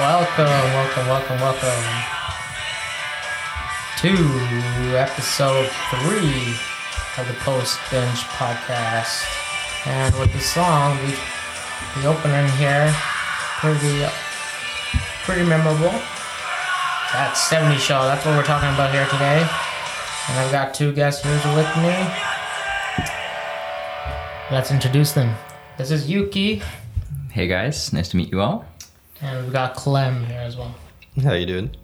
Welcome, welcome, welcome, welcome to episode three of the Post Binge podcast. And with the song, we the opening here, pretty, pretty memorable. That 70 show. That's what we're talking about here today. And I've got two guests here with me. Let's introduce them. This is Yuki, Hey guys, nice to meet you all. And we've got Clem here as well. How you doing?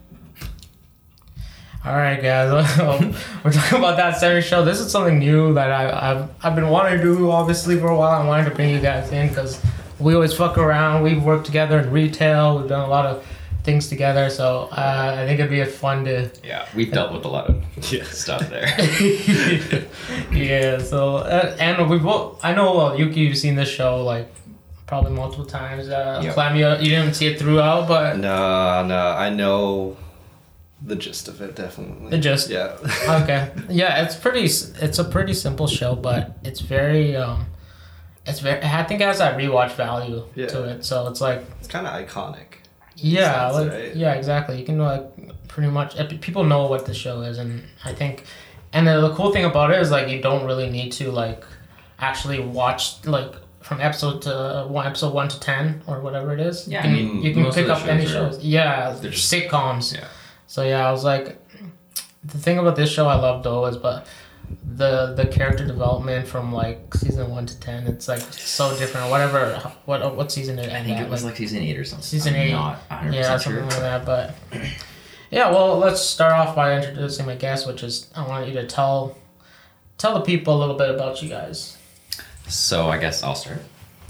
All right, guys. We're talking about that series show. This is something new that I, I've I've been wanting to do obviously for a while. I wanted to bring you guys in because we always fuck around. We've worked together in retail. We've done a lot of things together. So uh, I think it'd be fun to Yeah, we've dealt with a lot of stuff there. yeah. So uh, and we both. I know well, Yuki. You've seen this show like probably multiple times. Uh, Yep. You, you didn't see it throughout, but No, no, I know the gist of it definitely. The gist? Yeah. okay yeah it's pretty it's a pretty simple show but it's very um it's very i think it has that rewatch value Yeah. to it so it's like it's kind of iconic. yeah sense, like right? yeah exactly you can like pretty much uh, people know what the show is and i think and the, the cool thing about it is like you don't really need to like actually watch like from episode to uh, one episode one to ten or whatever it is Yeah, you I can, mean, you can pick up the any shows are- yeah they're just- sitcoms yeah. so yeah, I was like, the thing about this show I love though is, but the the character development from like season one to ten, it's like so different. Whatever, what what season it I think ended? it was like season eight or something. Season I'm eight. Not 100% yeah, sure. something like that. But yeah, well, let's start off by introducing my guest, which is I want you to tell tell the people a little bit about you guys. So I guess I'll start.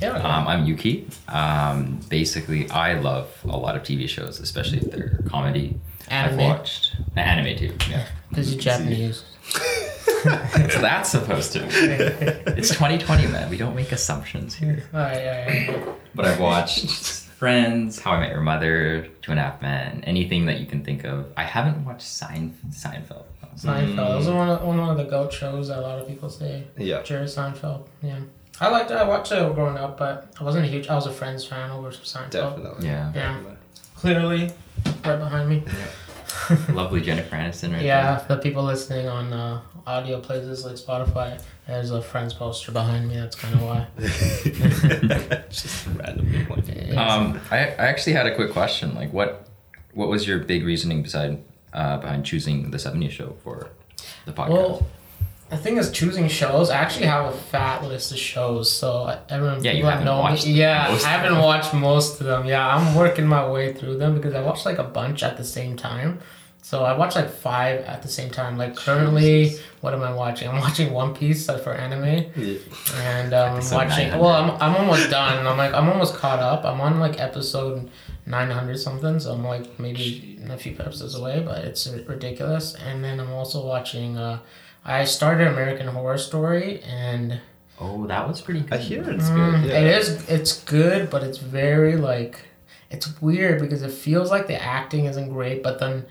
Yeah. Um, I'm Yuki. Um, basically, I love a lot of TV shows, especially if they're comedy. Anime. I've watched anime too. Yeah. because you're Japanese. so that's supposed to. It's 2020, man. We don't make assumptions here. All right, all right. But I've watched Friends, How I Met Your Mother, Two and a Half Men, anything that you can think of. I haven't watched Sein- Seinfeld. Seinfeld. Those are one of, one of the goat shows that a lot of people say. Yeah. Jerry Seinfeld. Yeah. I liked it. I watched it growing up, but I wasn't a huge. I was a Friends fan over Seinfeld. Definitely. Yeah. Yeah. Clearly, right behind me. Lovely Jennifer Aniston right Yeah, the people listening on uh, audio places like Spotify, there's a Friends poster behind me. That's kind of why. Just randomly pointing. Um, I, I actually had a quick question. Like, what what was your big reasoning beside uh, behind choosing the 70s show for the podcast? Well, the thing is, choosing shows. I actually have a fat list of shows, so I- everyone Yeah, you haven't know watched me. Yeah, I haven't watched most of them. Yeah, I'm working my way through them because I watched like a bunch at the same time. So I watched like five at the same time. Like currently, what am I watching? I'm watching One Piece uh, for anime, Yeah. and um, I'm watching. Well, I'm I'm almost done. I'm like I'm almost caught up. I'm on like episode. 900 something so i'm like maybe a few episodes away but it's ridiculous and then i'm also watching uh I started American Horror Story, and oh, that was pretty good. I hear it's mm, good. Yeah. it is it's good, but it's very like it's weird because it feels like the acting isn't great, but then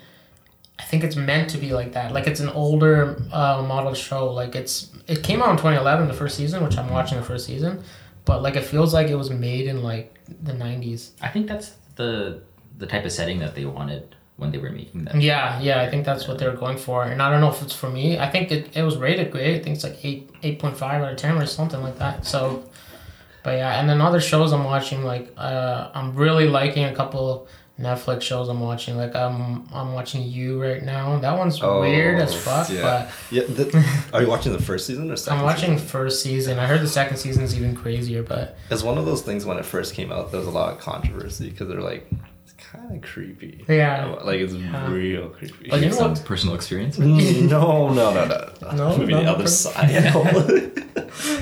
I think it's meant to be like that. Like it's an older uh, model show. Like it's it came out in 2011, the first season, which I'm watching the first season, but like it feels like it was made in like the 90s. I think that's the the type of setting that they wanted when they were making that. Yeah, yeah, I think that's what they were going for, and I don't know if it's for me. I think it, it was rated great. I think it's like eight eight point five out of ten or something like that. So, but yeah, and then other shows I'm watching, like uh, I'm really liking a couple Netflix shows I'm watching. Like I'm I'm watching You right now. That one's Oh, weird as fuck, yeah. Yeah. The, are you watching the first season or but second? I'm watching Season? first season. I heard the second season's even crazier, but It's one of those things when it first came out. There was a lot of controversy because they're like, it's kind of creepy. Yeah. Like it's Yeah. real creepy. But you know Some what? personal experience. Mm, no, no, no, no. No, Maybe no, the other per- side.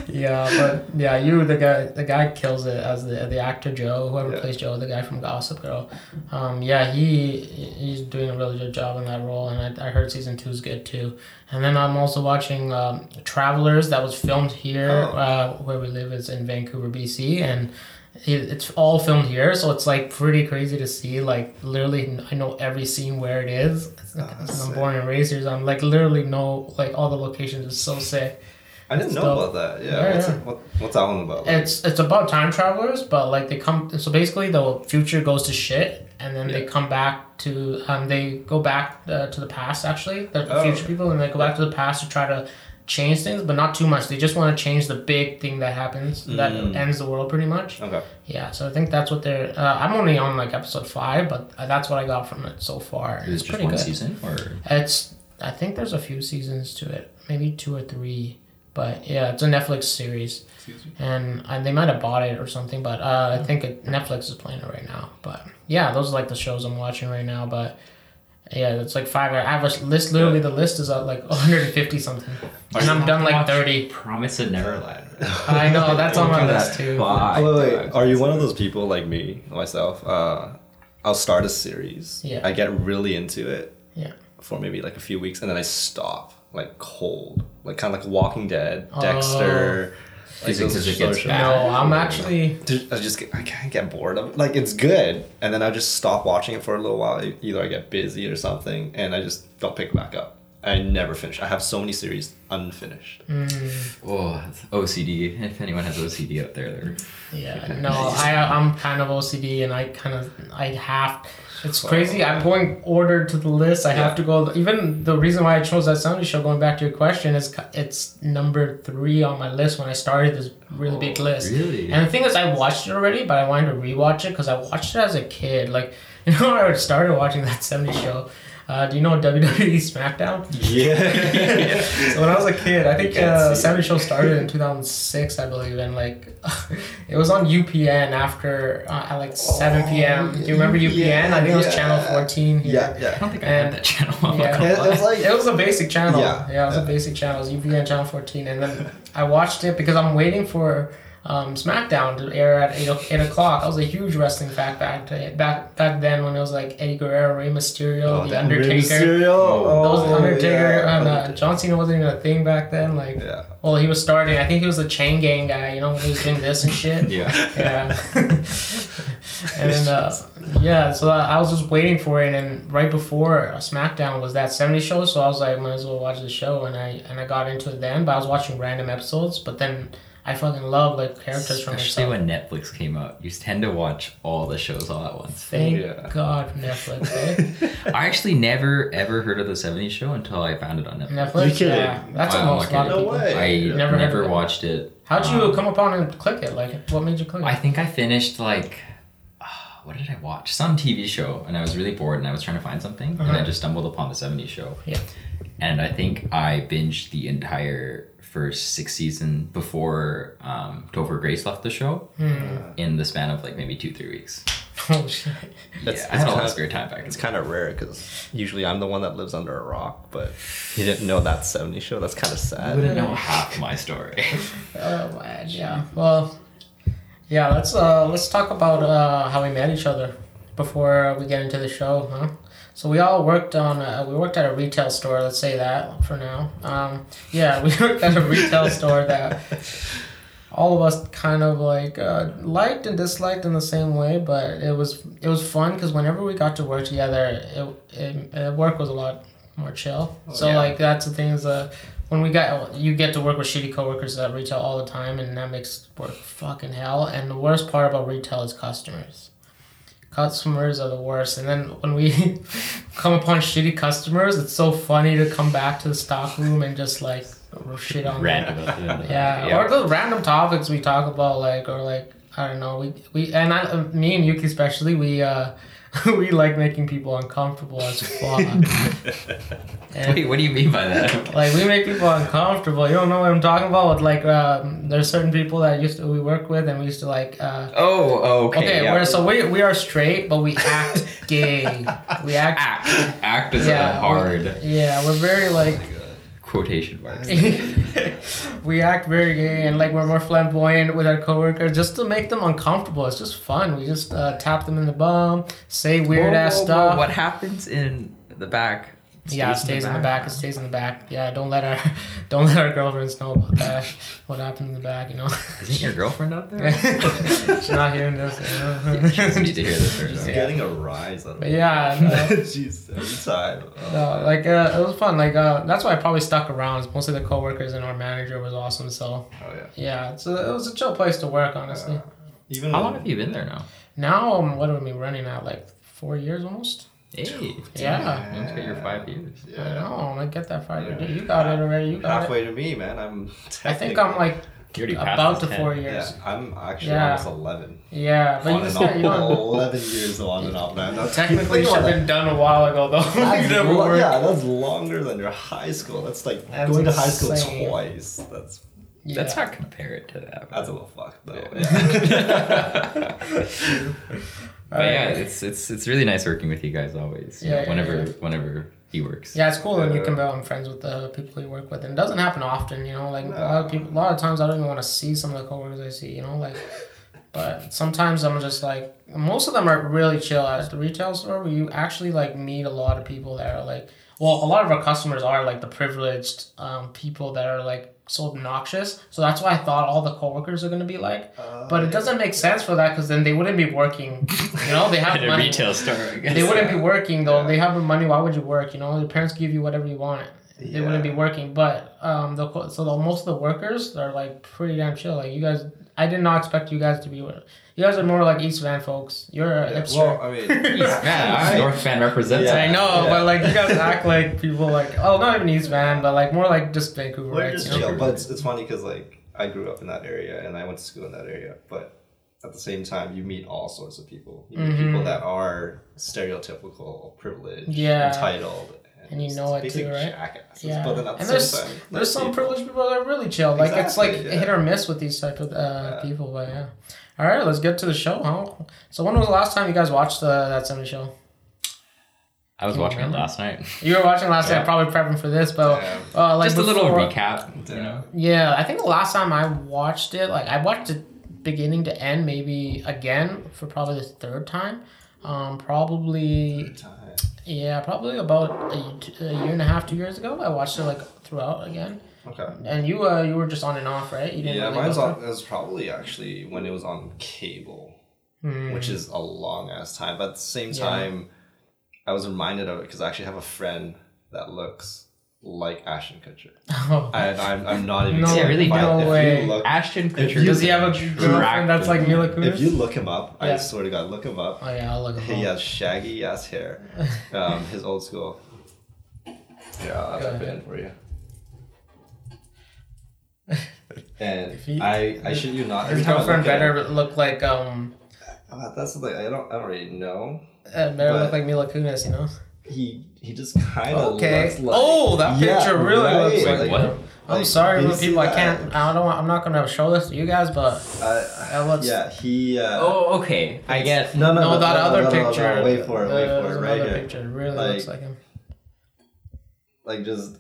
Yeah, but yeah, you the guy the guy kills it as the the actor Joe, whoever Yeah. plays Joe, the guy from Gossip Girl. Um, yeah, he he's doing a really good job in that role, and I, I heard season two is good too. And then I'm also watching um, Travelers that was filmed here, Oh. uh, where we live is in Vancouver, BC, and it, it's all filmed here, so it's like pretty crazy to see. Like literally, I know every scene where it is. Oh, I'm born and raised here, so I'm like literally know like all the locations. It's so sick. I didn't It's know dope. about that. Yeah. Yeah, what's, yeah. What, what's that one about? It's it's about time travelers, but like they come. So basically, the future goes to shit, and then they come back to. Um, they go back uh, to the past. Actually, the Oh. future people, and they go back to the past to try to change things, but not too much. They just want to change the big thing that happens that Mm. ends the world, pretty much. okay. Yeah. So I think that's what they're. Uh, I'm only on like episode five, but that's what I got from it so far. Is It's just pretty one good. season or? It's. I think there's a few seasons to it, maybe two or three. But yeah, it's a Netflix series, and uh, they might have bought it or something. But uh, I think it, Netflix is playing it right now. But yeah, those are like the shows I'm watching right now. But yeah, it's like five. I have a list. Literally, the list is at like 150 something, and I'm done like 30. Promise of Neverland. I know that's on my list that too. vibe. Oh, wait, wait. Are you one of those people like me, myself? Uh, I'll start a series. Yeah. I get really into it. Yeah. For maybe like a few weeks, and then I stop, like cold, like kind of like Walking Dead, Oh. Dexter. Like Is it those 'cause it shows- gets No, bad? I'm actually. I just get, I can't get bored of it. Like it's good, and then I just stop watching it for a little while. Either I get busy or something, and I just don't pick it back up. I never finish. I have so many series unfinished. Mm, Oh, OCD. If anyone has OCD out there, they're yeah. No, I I'm kind of OCD, and I kind of I have. It's crazy. I'm going ordered to the list. I have to go. Even the reason why I chose that Sunday show, going back to your question, is it's number three on my list when I started this really big list. really. And the thing is, I watched it already, but I wanted to rewatch it because I watched it as a kid. Like, you know, when I started watching that 70s show. Uh, do you know WWE SmackDown? Yeah. So when I was a kid, I think can't uh, see it. 70s show started in 2006, I believe, and like it was on UPN after uh, at like 7 p.m. Do you remember UPN? I think it was yeah. channel 14. Here. yeah, I don't think I And- had that channel. I'm Yeah. It, it was like It was a basic channel. Yeah, Yeah, it was yeah. a basic channel. It was UPN channel 14. And then I watched it because I'm waiting for um, SmackDown to air at 8, o- 8 o'clock. I was a huge wrestling fan back, to, back, back then when it was like Eddie Guerrero, Rey Mysterio, Oh, The Undertaker. Rey Mysterio. Those Oh, Undertaker yeah. and uh, John Cena wasn't even a thing back then. Like, Yeah. well, he was starting. I think he was the chain gang guy. You know, he was doing this and shit. Yeah. Yeah. and then, uh, yeah, so I I was just waiting for it, and right before SmackDown was that 70 show, so I was like, might as well watch the show, and I and I got into it then, but I was watching random episodes, but then I fucking love like characters from Especially when Netflix came out, you tend to watch all the shows all at once. Thank Yeah. God Netflix, eh? I actually never ever heard of the '70s show until I found it on Netflix. Netflix, You kidding? yeah, that's I'm almost a lot not of people. No way. I Never never, heard of it. watched it. How'd you Um, come upon and click it? Like, what made you click it? I think I finished like, uh, what did I watch? Some TV show, and I was really bored, and I was trying to find something, and I Uh-huh. just stumbled upon the '70s show. Yeah. And I think I binged the entire first six season before um, Topher Grace left the show Hmm. in the span of like maybe two three weeks. Oh shit. It's- yeah, it's I had a lot kinda- spare time back. It's kind of rare because usually I'm the one that lives under a rock, but you didn't know that 70 show. That's kind of sad. You didn't know half my story. Oh man, yeah. Well, yeah. Let's uh let's talk about uh how we met each other before we get into the show, huh? So we all worked on uh, we worked at a retail store. Let's say that for now. Um, yeah, we worked at a retail store that all of us kind of like uh, liked and disliked in the same way, but it was it was fun because whenever we got to work together, it, it, it work was a lot more chill. so yeah. like that's the thing is uh, when we got you get to work with shitty coworkers at retail all the time, and that makes work fucking hell. And the worst part about retail is customers. Customers are the worst, and then when we come upon shitty customers, it's so funny to come back to the stock room and just like shit on them. Random. Yeah, or the random topics we talk about, like or like I don't know, we we and I, me and Yuki especially, we uh we like making people uncomfortable as fuck. Wait, what do you mean by that? like we make people uncomfortable. You don't know what I'm talking about. With like um, there's certain people that used to we work with, and we used to like. Uh, Oh, okay. okay, yeah. we're, so we we are straight, but we act gay. We act. act. Act is Yeah, a hard Yeah, we're very like quotation marks. we act very gay and like we're more flamboyant with our coworkers just to make them uncomfortable. It's just fun. We just uh, tap them in the bum, say weird ass Whoa, whoa, whoa, stuff. What happens in the back yeah, it stays in the back. It stays in the back. Yeah, don't let our don't let our girlfriends know about that. What happened in the back, you know? Isn't your girlfriend out there? She's not hearing this. You she doesn't know? need to hear this. Just Or Yeah. getting a rise out of But it. yeah, no. Jeez, every time. Oh, No, like uh, it was fun. Like uh, that's why I probably stuck around. Most of the coworkers and our manager was awesome. So oh yeah. yeah, so it was a chill place to work. Honestly. Even How long have you been there now? Now, um, what are we running at? Like four years almost. Hey, Yeah. you almost got your five years. I Yeah. know. I get that Friday. Yeah. You got it already. You got it. Halfway to me, man. I'm. I think I'm like You already passed about to 10. four Yeah, years. I'm actually Yeah. almost eleven. Yeah, but on you and you don't. Eleven years on and off, man. That's, Technically, think should have been done a while ago, though. That's lo- yeah, that's longer than your high school. That's like That's going to high school twice. That's Yeah. Let's not compare it to that. that's a little fucked though. Yeah. But yeah, it's it's it's really nice working with you guys always. Yeah, yeah, whenever yeah. whenever he works. Yeah, it's cool when you Yeah. can become friends with the people you work with, and it doesn't happen often. You know, like a lot of people, a lot of times I don't even want to see some of the coworkers I see. You know, like, but sometimes I'm just like, most of them are really chill at the retail store. Where you actually like meet a lot of people that are like, well, a lot of our customers are like the privileged um, people that are like so obnoxious. So that's why I thought all the coworkers are gonna be like. But it doesn't make sense for that because then they wouldn't be working. You know, they have At a money. retail store, I guess. They wouldn't be working though. Yeah. They have the money. Why would you work? You know, your parents give you whatever you want. They wouldn't be working. But um, the so the, most of the workers are like pretty damn chill. Like you guys, I did not expect you guys to be. You guys are more like East Van folks. You're a Yeah, hipster. well, I mean, Yeah, North Van represents. Yeah. I know, yeah. but like you guys act like people like oh not even East Van, but like more like just Vancouver. we're right? just you know? chill. But it's, it's funny because like I grew up in that area and I went to school in that area, but at the same time you meet all sorts of people. You meet Mhm. people that are stereotypical, privileged, Yeah. entitled. And you just know it basic too, right? jackasses. Yeah, But then at the and same there's time, there's nice some people. privileged people that are really chill. Like it's like yeah. hit or miss with these type of uh, Yeah. people. But yeah. All right, let's get to the show, huh? So when was the last time you guys watched the that Sunday show? I was Can watching it last night. You were watching last Yeah. night, probably prepping for this, but Damn. uh, like Just a little recap, you know. Yeah, I think the last time I watched it, like I watched it beginning to end, maybe again for probably the third time. Um, probably Time. yeah, probably about a, a year and a half, two years ago. I watched it like throughout again. Okay. And you uh you were just on and off, right? You Yeah, really mine's go on. It was probably actually when it was on cable, Hmm. which is a long ass time. But at the same Yeah. time, I was reminded of it because I actually have a friend that looks like Ashton Kutcher. Oh. And I'm, I'm not even. No, kidding. really? I- no if way. look- Ashton Kutcher. you- Does he have a girlfriend that's like Mila Kunis? if you look him up, Yeah. I swear to God, look him up. Oh yeah, I'll look him He up. He has shaggy ass hair. Um, his old school. Yeah, I'll type it in for you. And If he- I, I should you not. His every time I girlfriend look at better look like um Uh, that's the thing. I don't. I don't really know. uh, better look like Mila Kunis, you know. He he just kind of Okay. looks like. oh, that Yeah, picture really right, looks Wait, like. what? him. I'm Like, sorry, did you but people, I can't. I don't. I'm not gonna show this to you guys, but Uh, That looks- yeah, he. Uh, Oh, okay. I get. no, no, no, no, that no, other no, no, no, picture. wait for it. Wait uh, for it. Right another here. picture. Really Like- looks like him. Like just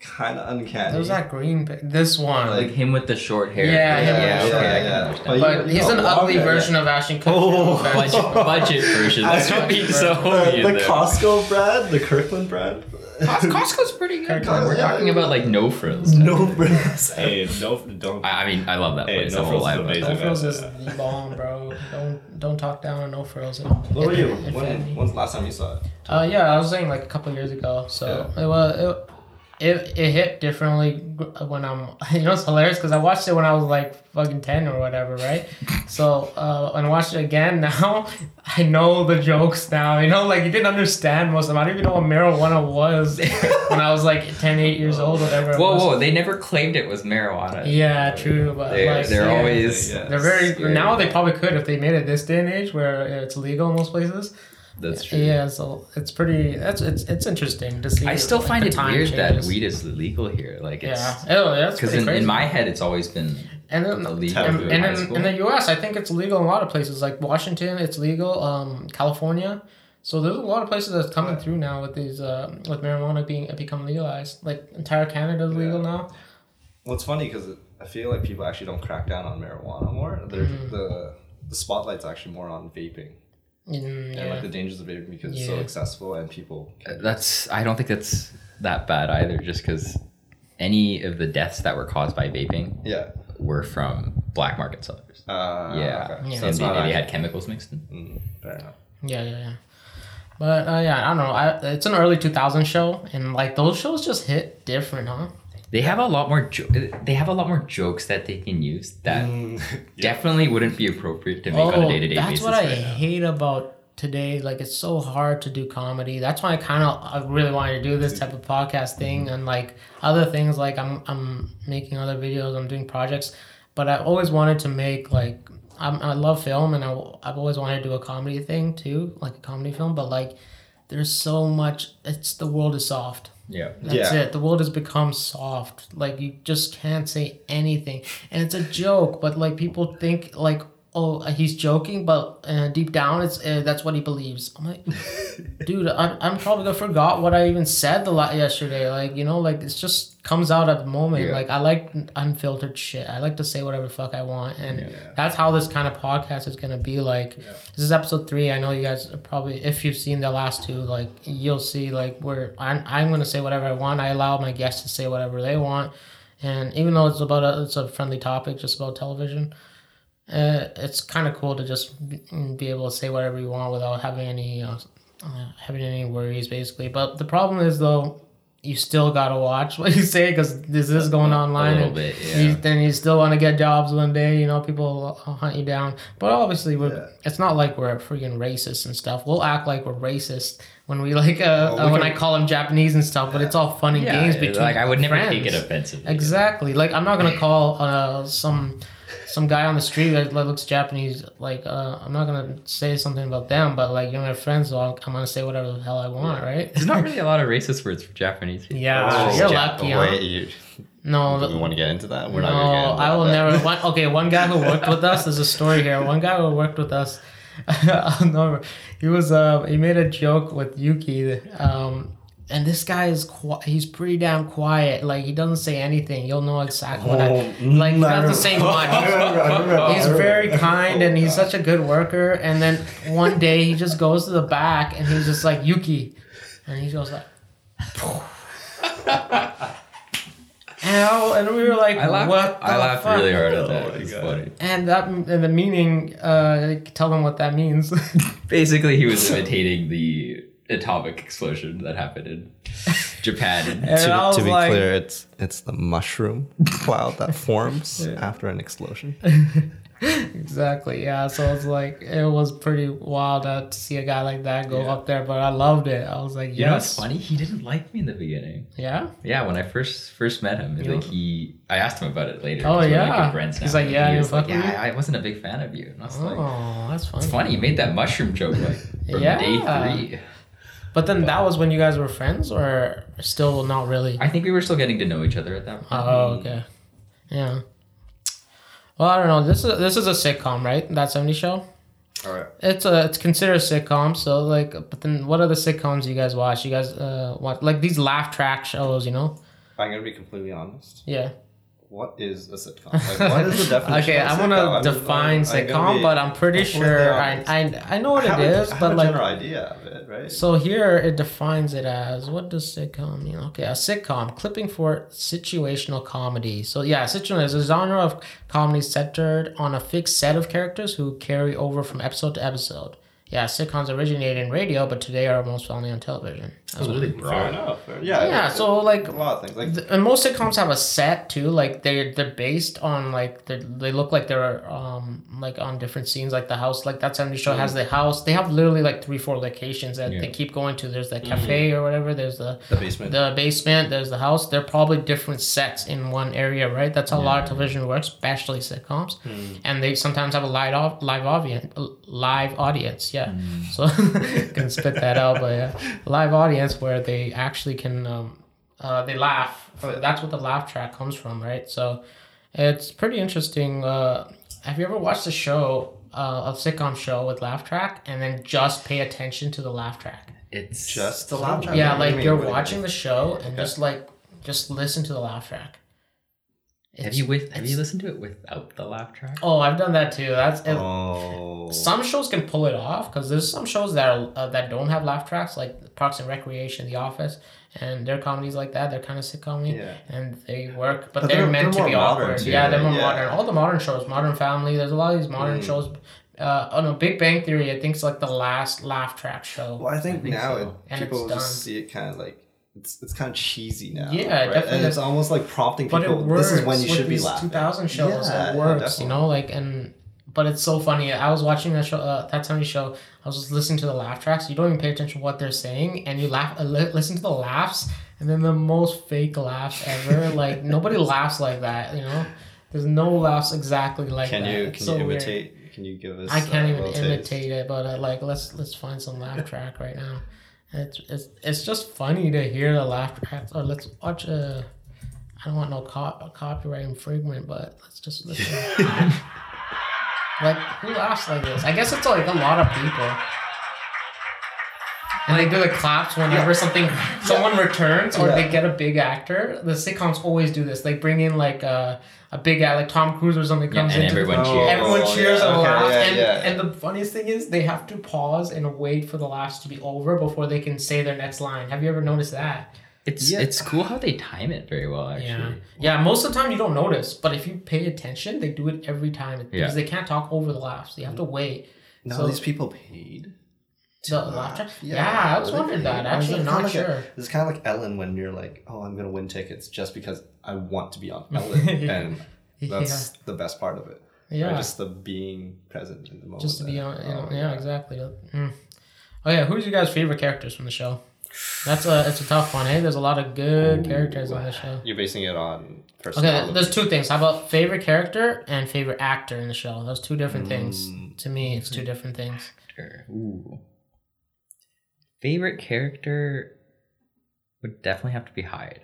kind of uncanny. There's that green. Pic- this one. Like him with the short hair. Yeah, him with the yeah, short okay, I hair. can Yeah. But but he's an ugly longer, version of Ashton Kutcher. Oh. no offense. budget, budget version. That's what being so the, the. Costco brand, the Kirkland brand. Cos- Costco's pretty good. Kirkland, We're yeah. talking about like no frills. no frills. hey, no, don't. I, I mean, I love that Hey, place. No Frills won't is amazing. No frills is the bomb, bro. Don't don't talk down on no frills. What were you? It- it When, offended when's the last time you saw it? Uh, yeah, I was saying like a couple years ago. So it was it, it, it hit differently when I'm. You know, it's hilarious because I watched it when I was like fucking ten or whatever, right? So uh, when I watched it again now, I know the jokes now. You know, like you didn't understand most of them. I didn't even know what marijuana was when I was like 10, 8 years old, whatever. Whoa, whoa! They never claimed it was marijuana. Yeah, true, but They're, like they're yeah. always. They're very Scary. now. They probably could if they made it this day and age where it's legal in most places. That's true. Yeah, so it's pretty. That's it's it's interesting to see. I still like, find it time weird changes. that weed is legal here. Like, it's Yeah, oh, yeah, that's because in, in my head it's always been and then illegal. and, Taboo. and in, in the U.S., I think it's legal in a lot of places, like Washington. It's legal. Um, California. So there's a lot of places that's coming through now with these uh, with marijuana being become legalized. Like entire Canada is legal Yeah. now. Well, it's funny because I feel like people actually don't crack down on marijuana more. Mm-hmm. The the spotlight's actually more on vaping. Mm, and like the dangers of vaping because it's so accessible and people. That's I don't think that's that bad either. Just because any of the deaths that were caused by vaping Yeah. were from black market sellers. Uh, yeah, okay. Yeah. So So it's they, they actually- had chemicals mixed in. Mm, fair enough. Yeah, yeah, yeah. But uh, yeah, I don't know. I, it's an early 2000 show, and like those shows just hit different, huh? They have a lot more. Jo- they have a lot more jokes that they can use that Mm, definitely wouldn't be appropriate to make on a day to day Oh, that's basis. what I right now. hate about today. Like it's so hard to do comedy. That's why I kind of I really wanted to do this type of podcast thing and like other things. Like I'm I'm making other videos. I'm doing projects, but I always wanted to make like I'm, I love film and I, I've always wanted to do a comedy thing too, like a comedy film. But like there's so much. It's the world is soft. Yeah. That's Yeah. it. The world has become soft. Like you just can't say anything, and it's a joke. But like people think like, oh, he's joking, but uh, deep down, it's uh, that's what he believes. I'm like, dude, I'm, I'm probably gonna forgot what I even said the la- yesterday. Like you know, like it's just comes out at the moment. Yeah. Like I like unfiltered shit. I like to say whatever the fuck I want, and Yeah. that's how this kind of podcast is gonna be. Like this is episode three. I know you guys are probably, if you've seen the last two, like you'll see like where I'm, I'm gonna say whatever I want. I allow my guests to say whatever they want, and even though it's about a, it's a friendly topic, just about television. Uh, it's kind of cool to just be, be able to say whatever you want without having any uh, uh, having any worries, basically. But the problem is though, you still gotta watch what you say because this is going online. little and bit, you- yeah. then you still want to get jobs one day. You know, people will hunt you down. But obviously, we're, Yeah. it's not like we're freaking racist and stuff. We'll act like we're racist when we like uh, Well, we uh, when can- I call them Japanese and stuff. But it's all fun and Yeah, games between like I would never friends. take it offensively. Exactly. Like I'm not gonna call uh, some some guy on the street that that looks Japanese. Like uh, I'm not gonna say something about them, but like you're my friends, so I'm, I'm gonna say whatever the hell I want, right? There's not really a lot of racist words for Japanese people. Yeah, It's just you're Jap- lucky, huh? Wait, you, No, do we want to get into that? We're no, not gonna get into I will that. never. One, okay, one guy who worked with us. There's a story here. One guy who worked with us. no, he was uh he made a joke with Yuki. Um, and this guy is qui- he's pretty damn quiet. Like he doesn't say anything. You'll know exactly what I Oh, like. Not the same one. I remember, I remember, I He's very kind and he's such a good worker. And then one day he just goes to the back and he's just like Yuki, and he goes like. And, I- and we were like, I laughed. "What?" I laughed fuck? really hard Oh at that. my It's funny. And that and the meaning, uh, tell them what that means. Basically, he was imitating the atomic explosion that happened in Japan. And I To, was to be like- clear, it's it's the mushroom cloud that forms after an explosion. exactly, yeah. So it's like it was pretty wild uh, to see a guy like that go Yeah. up there, but I loved it. I was like, You know what's funny? He didn't like me in the beginning. yeah. Yeah, when I first first met him, You- like he, I asked him about it later. Oh, 'cause we're, yeah. good friends now. He's like, yeah, he was like, fuck yeah. I wasn't a big fan of you. And I was like, Oh, that's funny. it's funny. He made that mushroom joke like from Yeah. day three. But then that was when you guys were friends, or still not really? I think we were still getting to know each other at that point. Oh, okay. Yeah. Well, I don't know. This is this is a sitcom, right? That 70 show. All right. It's a it's considered a sitcom. So like, but then what other sitcoms you guys watch? You guys uh watch like these laugh track shows, you know? If I'm gonna be completely honest. Yeah. What is a sitcom? Like, what is the definition? Okay, of I'm sitcom? gonna I'm- define sitcom, be but I'm pretty sure I. I I know what it a- is, I have but a like general idea of it, right? So here it defines it as what does sitcom mean? Okay, a sitcom clipping for situational comedy. So yeah, sitcom is a genre of comedy centered on a fixed set of characters who carry over from episode to episode. Yeah, sitcoms originated in radio, but today are most only on television. That's really Fair broad. enough. fair- Yeah. Yeah, it- so like a lot of things like Th- and most sitcoms have a set too. Like they're they're based on like they they look like they're um like on different scenes like the house like that 70 show has the house. They have literally like three four locations that Yeah. they keep going to. There's the mm-hmm. cafe or whatever. There's the the basement. the basement. There's the house. They're probably different sets in one area right? That's how a lot of television works especially sitcoms. Mm. And they sometimes have a live off live audience live audience. Yeah. Mm. So can spit that out but yeah. Live audience where they actually can um uh, they laugh that's what the laugh track comes from right so it's pretty interesting uh have you ever watched a show uh, a sitcom show with laugh track and then just pay attention to the laugh track It's Just the laugh track? yeah, What do you like you're What do you watching the show and Okay. just like just listen to the laugh track. Have you with have you listened to it without the laugh track? Oh, I've done that too. That's it, Oh. Some shows can pull it off because there's some shows that are, uh, that don't have laugh tracks like Parks and Recreation, The Office, and their comedies like that. They're kind of sitcom Yeah. and they work, but, But they're, they're- meant they're to be more modern awkward. too, yeah, they're more yeah. modern. All the modern shows, Modern Family. There's a lot of these modern Mm. shows. Uh, oh no, Big Bang Theory. I think it's like the last laugh track show. Well, I think, think now so. it, And people just see it kind of like it's it's kind of cheesy now. Yeah, right? definitely. And it's almost like prompting people. works. this is when you should be laughing. 2000 shows. Yeah, it yeah, works, you know, like and. But it's so funny. I was watching that show, uh, that Tony show. I was just listening to the laugh tracks. You don't even pay attention to what they're saying, and you laugh. Uh, li- listen to the laughs, and then the most fake laughs ever. like nobody laughs like that. You know, there's no laughs exactly like Can that. you It's can so you weird. imitate? Can you give us? I can't uh, even little taste? imitate it, but uh, like let's let's find some laugh track right now. It's it's it's just funny to hear the laugh track. Or let's watch a. I don't want no cop, copyright infringement, but let's just listen. like who laughs like this? I guess it's like a lot of people. And they do the claps whenever something someone returns or they get a big actor. The sitcoms always do this. They bring in like a, a big guy, like Tom Cruise or something Yeah, comes in and into the- everyone Oh, cheers. Everyone Oh, cheers yeah, and okay, laughs, yeah, and, yeah. and the funniest thing is they have to pause and wait for the laughs to be over before they can say their next line. Have you ever noticed that? It's Yeah. it's cool how they time it very well. Actually, Yeah, yeah. Most of the time you don't notice, but if you pay attention, they do it every time because Yeah. they can't talk over the laughs. They have to wait. No, So- these people paid. The to laugh track? Yeah, Yeah, I was wondering that. paid? I was Actually, not like sure. it's kind of like Ellen when you're like, oh, I'm gonna win tickets just because I want to be on Ellen, and that's the best part of it. right? Yeah, just the being present in the moment. just to be on. Oh, yeah, exactly. Mm. Oh yeah, who's your guys' favorite characters from the show? That's a it's a tough one. Hey, there's a lot of good characters on the show. You're basing it on Okay, there's two things. How about favorite character and favorite actor in the show? Those two different things. Mm. To me, it's two different things. Ooh. Favorite character would definitely have to be Hyde.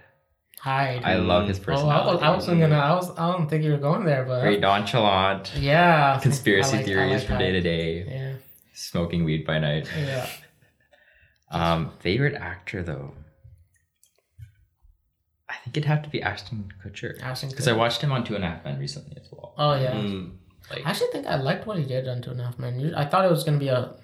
Hyde. I love his oh, I personality. was, I wasn't gonna. I was. I don't think you were going there, but Very nonchalant. yeah. Conspiracy like- theories like from day to day. Yeah, Smoking weed by night. yeah. Um, favorite actor though. I think it'd have to be Ashton Kutcher Ashton because I watched him on Two and a Half Men recently as well. Oh yeah. Mm. Like, I actually think I liked what he did on Two and a Half Men. I thought it was gonna be a.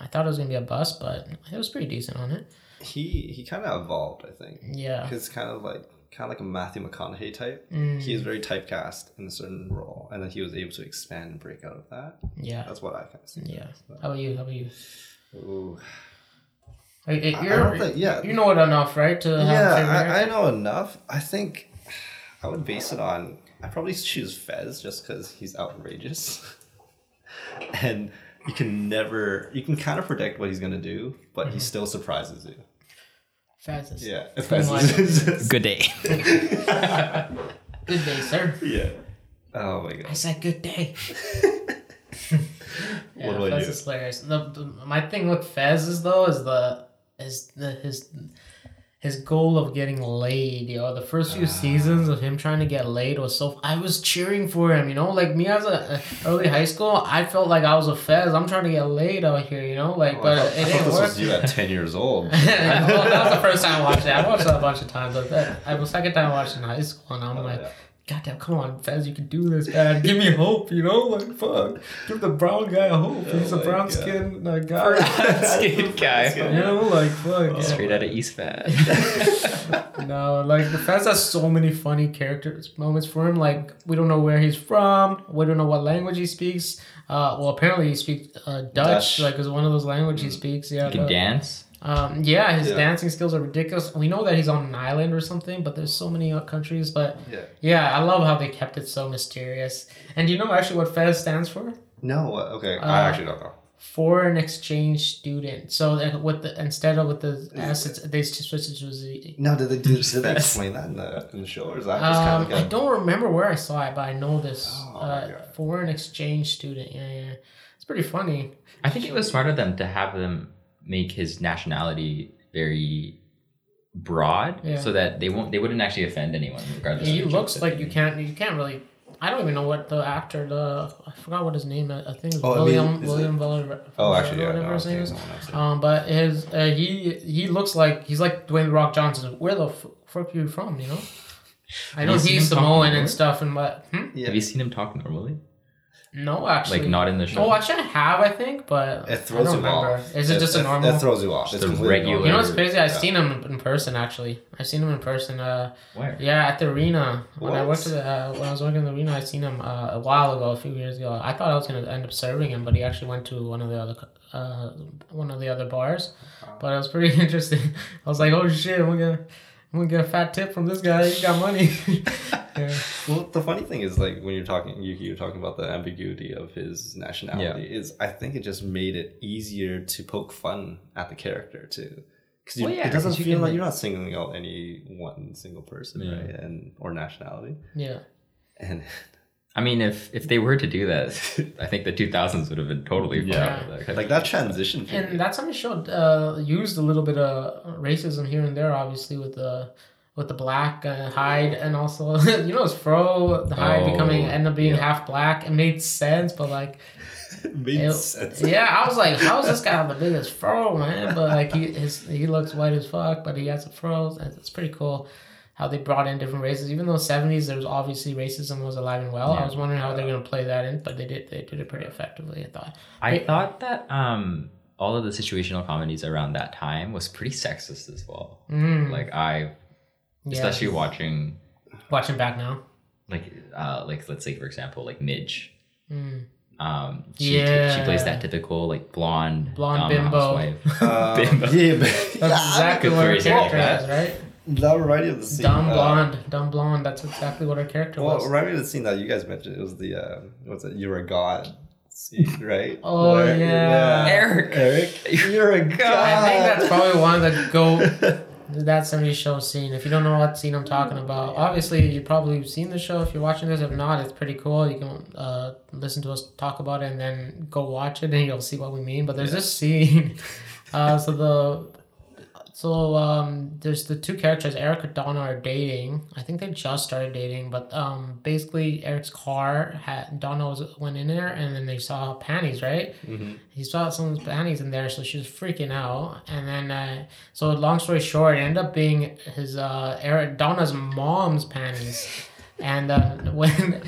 I thought it was gonna be a bust, but it was pretty decent on it. He he kind of evolved, I think. Yeah. He's kind of like kind of like a Matthew McConaughey type. Mm, He is very typecast in a certain role, and then he was able to expand and break out of that. yeah. That's what I kind of see. Yeah. How about you? How about you? Ooh. Like, it- I- I You're, don't think- yeah. You know it enough, right? To have Yeah, I, I know enough. I think I would base it on. I probably choose Fez just because he's outrageous, and you can never. You can kind of predict what he's gonna do, but Mm-hmm. he still surprises you. Fastest. Yeah, Pretty good day. Good day, sir. yeah. Oh my god. I god. said good day. yeah, What about Fez you? is hilarious. The, the, my thing with Fez is though is the is the his his goal of getting laid. You know, the first few ah. seasons of him trying to get laid was so. I was cheering for him. You know, like me as a, early high school, I felt like I was a Fez. I'm trying to get laid out here. You know, like Oh, I but thought, it I thought didn't this work. was you at ten years old. well, that was the first time I watched it. I watched it a bunch of times. But that, I was second time I watched it in high school, and I'm Oh, like, yeah. Goddamn, come on, Fez, you can do this, man. Give me hope, you know? Like, fuck. Give the brown guy a hope. He's a Oh my brown skin uh, guy. Skate guy. you know, like, fuck. Straight out of East Van. No, like, the Fez has so many funny characters moments for him. Like, we don't know where he's from. We don't know what language he speaks. Uh, well, apparently he speaks uh, Dutch, Dutch. like, is one of those languages he speaks. Yeah, He can dance. Um, yeah, his Yeah. dancing skills are ridiculous. We know that he's on an island or something, but there's so many uh, countries. But Yeah. yeah, I love how they kept it so mysterious. And do you know actually what FEZ stands for? No. Okay. Uh, I actually don't know. Foreign exchange student. So uh, with the instead of with the assets, they just switched it to a Z. No, did they do? Did they explain that in the in the show, or is that just kind Um, of I like a? don't remember where I saw it, but I know this Oh, uh, foreign exchange student. Yeah, yeah, it's pretty funny. I think it was smarter of them to have them make his nationality very broad, Yeah. so that they won't they wouldn't actually offend anyone regardless. He of looks like you can't you can't really. I don't even know what the actor the I forgot what his name is. I think it's Oh, I mean, William is William Val- Oh, actually, yeah. whatever No, his name is. Um, but his uh, he he looks like he's like Dwayne Rock Johnson. Where the f- fuck you from? You know. I know he's him Samoan and stuff, and but hmm? Yeah. Have you seen him talk normally? No, actually. Like not in the show. Oh, actually, I have, I think, but It throws I don't you remember. off. Is it, just a normal? It, throws you off. Just It's a regular- normal. you know what's crazy? I've Yeah. seen him in person. Actually, I've seen him in person. Uh, Where? yeah, at the arena. When I worked at the, uh, when I was working in the arena, I seen him uh, a while ago, a few years ago. I thought I was gonna end up serving him, but he actually went to one of the other uh, one of the other bars. But it was pretty interesting. I was like, oh shit, I'm gonna I'm gonna get a fat tip from this guy. He got money. yeah. Well, the funny thing is, like when you're talking, you you're talking about the ambiguity of his nationality. Is I think it just made it easier to poke fun at the character too, because Well, yeah, it doesn't feel can- like you're not singling out any one single person, Yeah. right? And or nationality. yeah. And I mean, if if they were to do that, I think the 2000s would have been totally fine. Yeah. that like that transition. period. And that's how the show uh, used a little bit of racism here and there, obviously with the with the black uh, Hyde and also you know his fro the Hyde Oh, becoming end up being yeah. half black. It made sense, but like It made it- sense. yeah, I was like, how is this guy have the biggest fro, man? But like he his he looks white as fuck, but he has a fro. and It's pretty cool. How they brought in different races, even though seventies there was obviously racism was alive and well. I was wondering how they're gonna play that in, but they did. They did it pretty effectively. I thought. I thought that um all of the situational comedies around that time was pretty sexist as well. Mm, Like I, yeah. especially watching watching back now. like uh like let's say for example like Midge. Mm. Um, she, she plays that typical like blonde Blonde dumb bimbo. housewife. Uh, Bimbo. yeah, but That's yeah, exactly what for her character is, right? That reminded me of the scene. Dumb uh, blonde, dumb blonde. That's exactly what her character was. Well, was. remember the scene that you guys mentioned? It was the uh, what's it? You're a god scene, right? Oh, yeah. Eric. Eric, you're a god. I think that's probably one of the go that 70s show scene. If you don't know what scene I'm talking about, obviously you probably seen the show. If you're watching this, if not, it's pretty cool. You can uh, listen to us talk about it and then go watch it, and you'll see what we mean. But there's this scene. Uh, so the so um, there's the two characters, Eric and Donna, are dating. I think they just started dating, but um, basically Eric's car had Donna was went in there, and then they saw panties, right? Mhm. He saw someone's panties in there, so she was freaking out. And then, uh, so long story short, it ended up being his uh, Eric Donna's mom's panties. And uh, when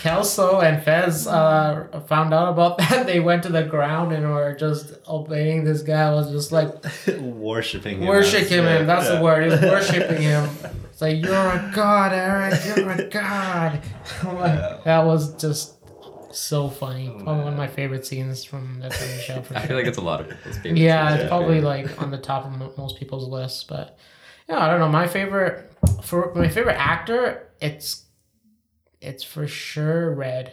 Kelso and Fez uh, found out about that, they went to the ground and were just obeying this guy. Was just like Worshipping him. worshiping that's him. it. That's Yeah. the word. He was worshiping him. It's like you're a god, Eric. You're a god. Like, Yeah. That was just so funny. Probably one of my favorite scenes from that show. For I sure. feel like it's a lot of people's favorite. Yeah, scenes, it's probably like on the top of most people's lists. But yeah, I don't know. My favorite for my favorite actor, it's it's for sure Red.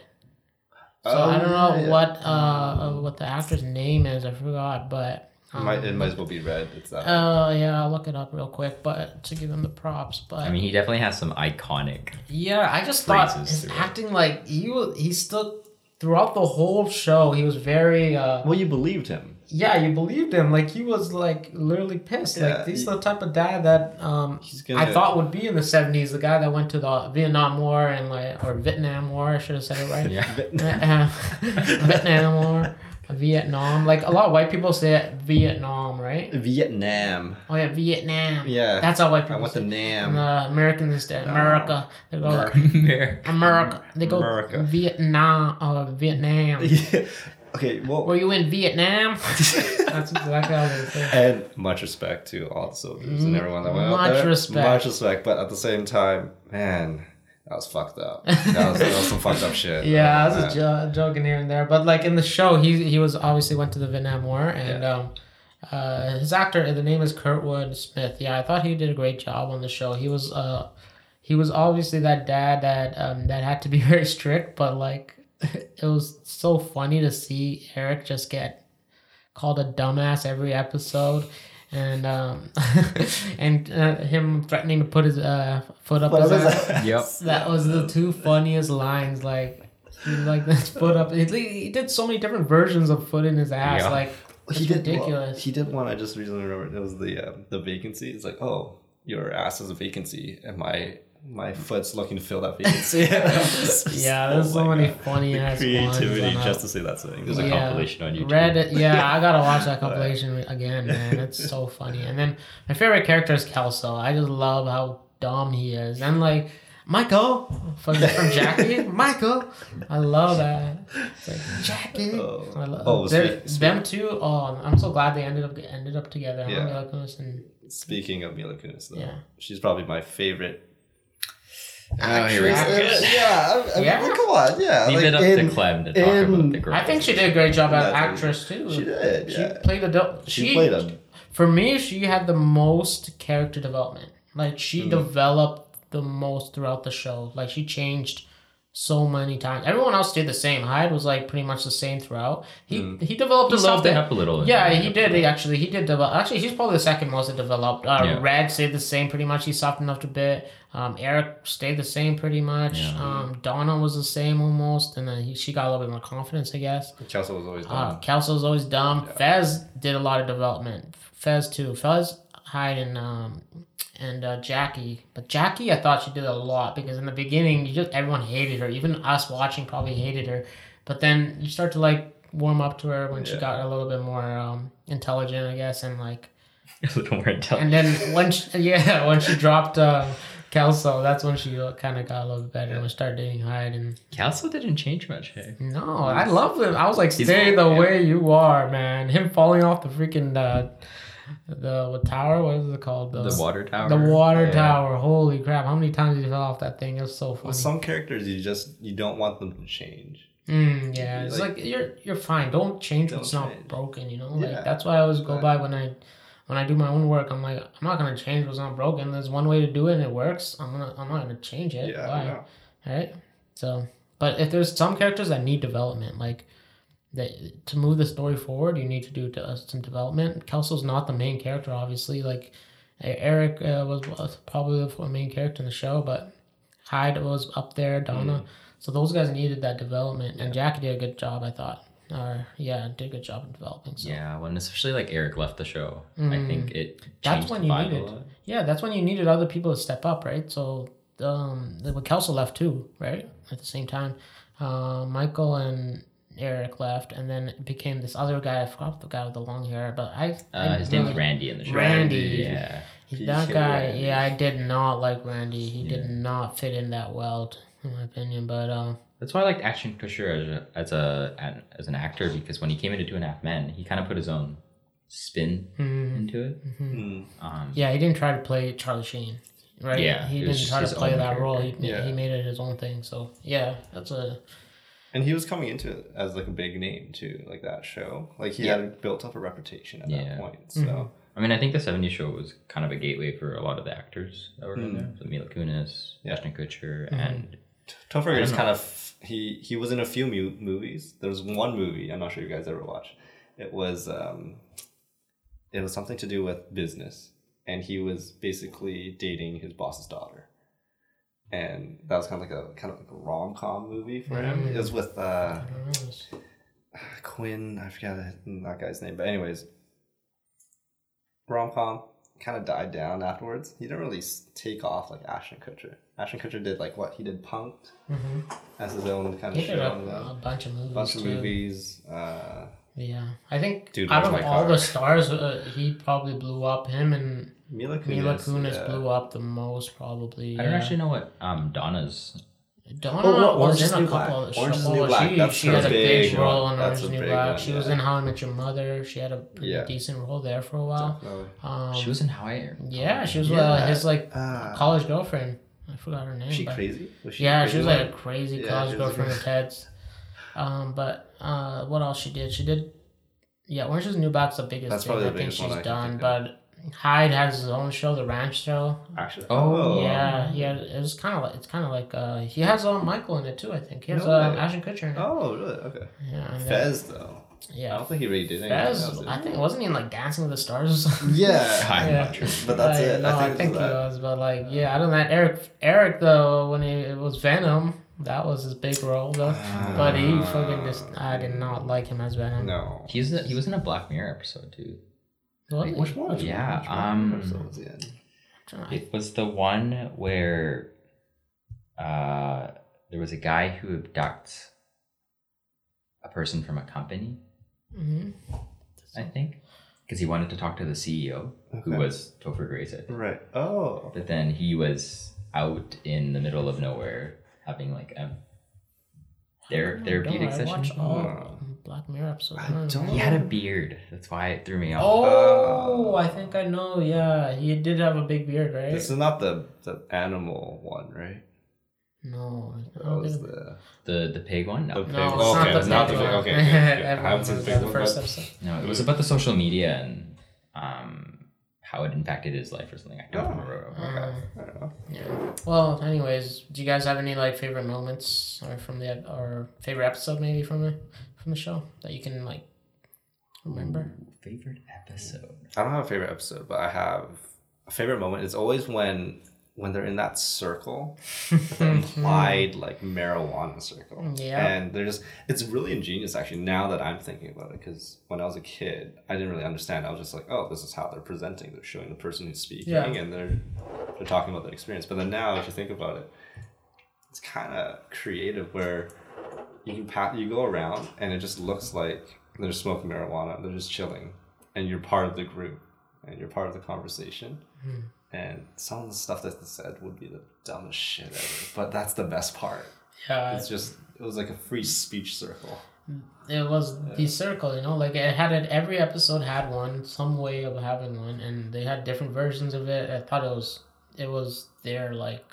So I don't know Oh, yeah. what uh what the actor's name is. I forgot, but It might, um, it might as well be red. It's that. Oh yeah, I'll look it up real quick, but to give him the props. But I mean, he definitely has some iconic. yeah, I just thought phrases his through it. acting like he was he still throughout the whole show he was very uh well, you believed him. Yeah you believed him like he was like literally pissed Yeah, like he's he- the type of dad that um He's gonna. I thought would be in the seventies the guy that went to the Vietnam War and like or Vietnam War I should have said it right Yeah. Uh, Vietnam War Vietnam like a lot of white people say it Vietnam right Vietnam. oh yeah Vietnam Yeah. that's how white I people want the say it. Nam. And the Americans instead America they go Mer- America. They go America. Vietnam or Vietnam. Yeah. Okay. Well. Were you in Vietnam? That's exactly how they say. And much respect to all the soldiers and everyone that went out Much there. respect. Much respect, but at the same time, man, that was fucked up. That was, that was some fucked up shit. Yeah, I was Man. just jo- joking here and there, but like in the show, he he was obviously went to the Vietnam War, and um, uh, his actor the name is Kurtwood Smith. Yeah, I thought he did a great job on the show. He was uh, he was obviously that dad that um that had to be very strict, but like it was so funny to see Eric just get called a dumbass every episode. And um, and uh, him threatening to put his uh, foot up What his was ass. that? Yep. That was the two funniest lines. Like, he like his foot up. He, he did so many different versions of foot in his ass. Yeah. Like, it's he did well, ridiculous. he did one. I just recently remembered. It was the uh, the vacancy. It's like, oh, your ass is a vacancy, and my my mm. foot's looking to fill that vacancy. yeah, there's so Oh my many uh, God. funny ass creativity ones. just to say that thing. There's a Yeah. compilation on YouTube. Red, yeah, I gotta watch that compilation again, man. It's so funny. And then my favorite character is Kelso. I just love how dumb he is, and like Michael from, from Jackie. Michael, I love that. It's like Jackie. Oh. I love Oh, they're- speak- them two. Oh, I'm so glad they ended up ended up together. Yeah. Mila Kunis and Speaking of Mila Kunis, though, Yeah. she's probably my favorite. Oh, here we go. actress. Yeah, I, I Yeah? mean, come on, yeah. Leave like, it up in- to Clem to talk in- about the girl. I think she did a great job as That's actress too. She did. She Yeah. played a. She, She, played a. For me, she had the most character development. Like she Mm. developed the most throughout the show. Like she changed so many times. Everyone else did the same. Hyde was like pretty much the same throughout. He Mm. he developed He a little softened bit. up a little. Yeah, he did. He actually he did develop. Actually, he's probably the second most that developed. Uh, Yeah. Red stayed the same pretty much. He softened up a bit. Um, Eric stayed the same pretty much. Yeah. Um, Donna was the same almost, and then he, she got a little bit more confidence, I guess. Kelso was always Uh, dumb. was always dumb. Yeah. Fez did a lot of development. Fez too. Fez, Hyde, and um, and uh, Jackie. But Jackie, I thought she did a lot because in the beginning, you just everyone hated her. Even us watching probably hated her. But then you start to like warm up to her when she got a little bit more um, intelligent, I guess, and like. a little more intelligent. And then when she, yeah, when she dropped uh, Kelso, that's when she kind of got a little bit better and we started dating Hyde and. Kelso didn't change much. Hey. No, I love him. I was like, stay the yeah. way you are, man. Him falling off the freaking uh, the what tower? What is it called? The water tower. The water Yeah. tower. Holy crap! How many times did he fell off that thing? It was so funny. With some characters, you just you don't want them to change. Mm, yeah, it's Like- like, you're you're fine. Don't change what's Don't not change. broken. You know, like Yeah, that's why I always go exactly. by when I when I do my own work. I'm like, I'm not gonna change what's not broken. There's one way to do it and it works. I'm gonna I'm not gonna change it. Yeah, Why? I right? So, but if there's some characters that need development, like that to move the story forward, you need to do uh, some development. Kelso's not the main character, obviously. Like Eric uh, was, was probably the main character in the show, but Hyde was up there, Donna. So those guys needed that development, and Jackie did a good job, I thought. Or yeah, did a good job in developing. So. Yeah, when especially like Eric left the show, I Mm. think it That's changed when the you vibe need a it. lot. Yeah, that's when you needed other people to step up, right? So, um, when Kelso left too, right? At the same time, uh, Michael and Eric left, and then it became this other guy. I forgot the guy with the long hair, but I. I Uh, his name's really- Randy in the show. Randy. Yeah. He- He that guy, Randy. yeah, I did not like Randy. He Yeah. did not fit in that well, in my opinion. But uh, That's why I liked Ashton Kutcher as a, as a an- as an actor because when he came into Two and a Half Men, he kind of put his own spin mm, into it. Mm. Um, yeah, he didn't try to play Charlie Sheen, right? Yeah, he didn't try to play own that role. He. Yeah. he made it his own thing. So yeah, that's a And he was coming into it as like a big name too, like that show. Like he Yeah. had built up a reputation at Yeah. that point. So Mhm. I mean, I think the '70s show was kind of a gateway for a lot of the actors that were in Mm. there. So Mila Kunis, Yeah. Ashton Kutcher, Mhm. and Topher I is kind of he he was in a few mu- movies. There was one movie I'm not sure you guys ever watched. It was um, it was something to do with business, and he was basically dating his boss's daughter, and that was kind of like a kind of like a rom com movie for him. It was with uh, I don't know. It's- Quinn. I forgot that guy's name, but anyways, rom com kind of died down afterwards. He didn't really take off like Ashton Kutcher. Ashton Kutcher did like what he did Punk'd mhm. as his own kind of He did show. a, a bunch of movies bunch of too. movies. Uh, Yeah, I think Dude, out of all Car? the stars, uh, he probably blew up. Him and Mila Kunis. Mila Kunis yeah. blew up the most, probably. I don't yeah. actually know what um, Donna's. Donna Oh, no, was Orange is in a the New couple Black. of Orange is the shows. New Black. She, That's she had a big big role in Orange is the New big Black. one, She was in How I Met Your Mother. She had a pretty Yeah. decent role there for a while. Definitely. Um, She was in Hawaii. yeah, she was uh, his like Ah. college girlfriend. I forgot her name. Was she but- crazy? Was she yeah, crazy she was like- like a crazy Yeah, college girlfriend crazy. of Ted's. Um, but uh, what else she did? She did, yeah, Orange is the New Black's the biggest That's thing probably I the think biggest one she's I can done. But Hyde has his own show, the Ranch Show. Actually, Oh, yeah, yeah, it was kind of like it's kind of like uh, he has uh, Michael in it too. I think he has No uh, way. Ashton Kutcher in it. Oh, really? Okay. Yeah, and then- Fez though. Yeah. I don't think he really did anything. Fez. else. I think it wasn't he in like Dancing with the Stars or something? Yeah. I'm Yeah. not sure. But that's Like, it. No, I think, it's he that. was, but like, yeah, I don't know. Eric, Eric though, when he it was Venom, that was his big role though. but he fucking just, I did not like him as Venom. No. He's a, he was in a Black Mirror episode too. Was he? Which one? Yeah, Which one um, episode was he in? I- It was the one where uh, there was a guy who abducts a person from a company, Mhm. I think, because he wanted to talk to the CEO, who was Topher Grace, I think. Right. Oh. But then he was out in the middle of nowhere having like a ther- Oh, therapeutic no, I session. all Oh. Black Mirror episodes. I don't don't- He had a beard. That's why it threw me off. Oh, I think I know. Yeah, he did have a big beard, right? This is not the the animal one, right? no, I That was the The the pig one? No. The no, it's oh, not the not the pig- okay, okay, okay. I haven't seen the that, pig the one, first episode. No, it was about the social media and um how it impacted his life or something. I don't Oh. remember. Uh, I don't know. Yeah. Well, anyways, do you guys have any like favorite moments or from the or favorite episode maybe from the from the show that you can like remember? Ooh, favorite episode. I don't have a favorite episode, but I have a favorite moment. It's always when when they're in that circle, the hmm. implied like marijuana circle. Yeah. And they're just it's really ingenious actually now that I'm thinking about it because when I was a kid, I didn't really understand. I was just like, oh, this is how they're presenting. They're showing the person who's speaking Yeah. and they're they're talking about their experience. But then now if you think about it, it's kind of creative where you can pat you go around and it just looks like they're smoking marijuana they're just chilling and you're part of the group and you're part of the conversation hmm. And some of the stuff that they said would be the dumbest shit ever but that's the best part Yeah, it's just it was like a free speech circle it was the circle. You know, like it had it. Every episode had one, some way of having one, and they had different versions of it. I thought it was it was their like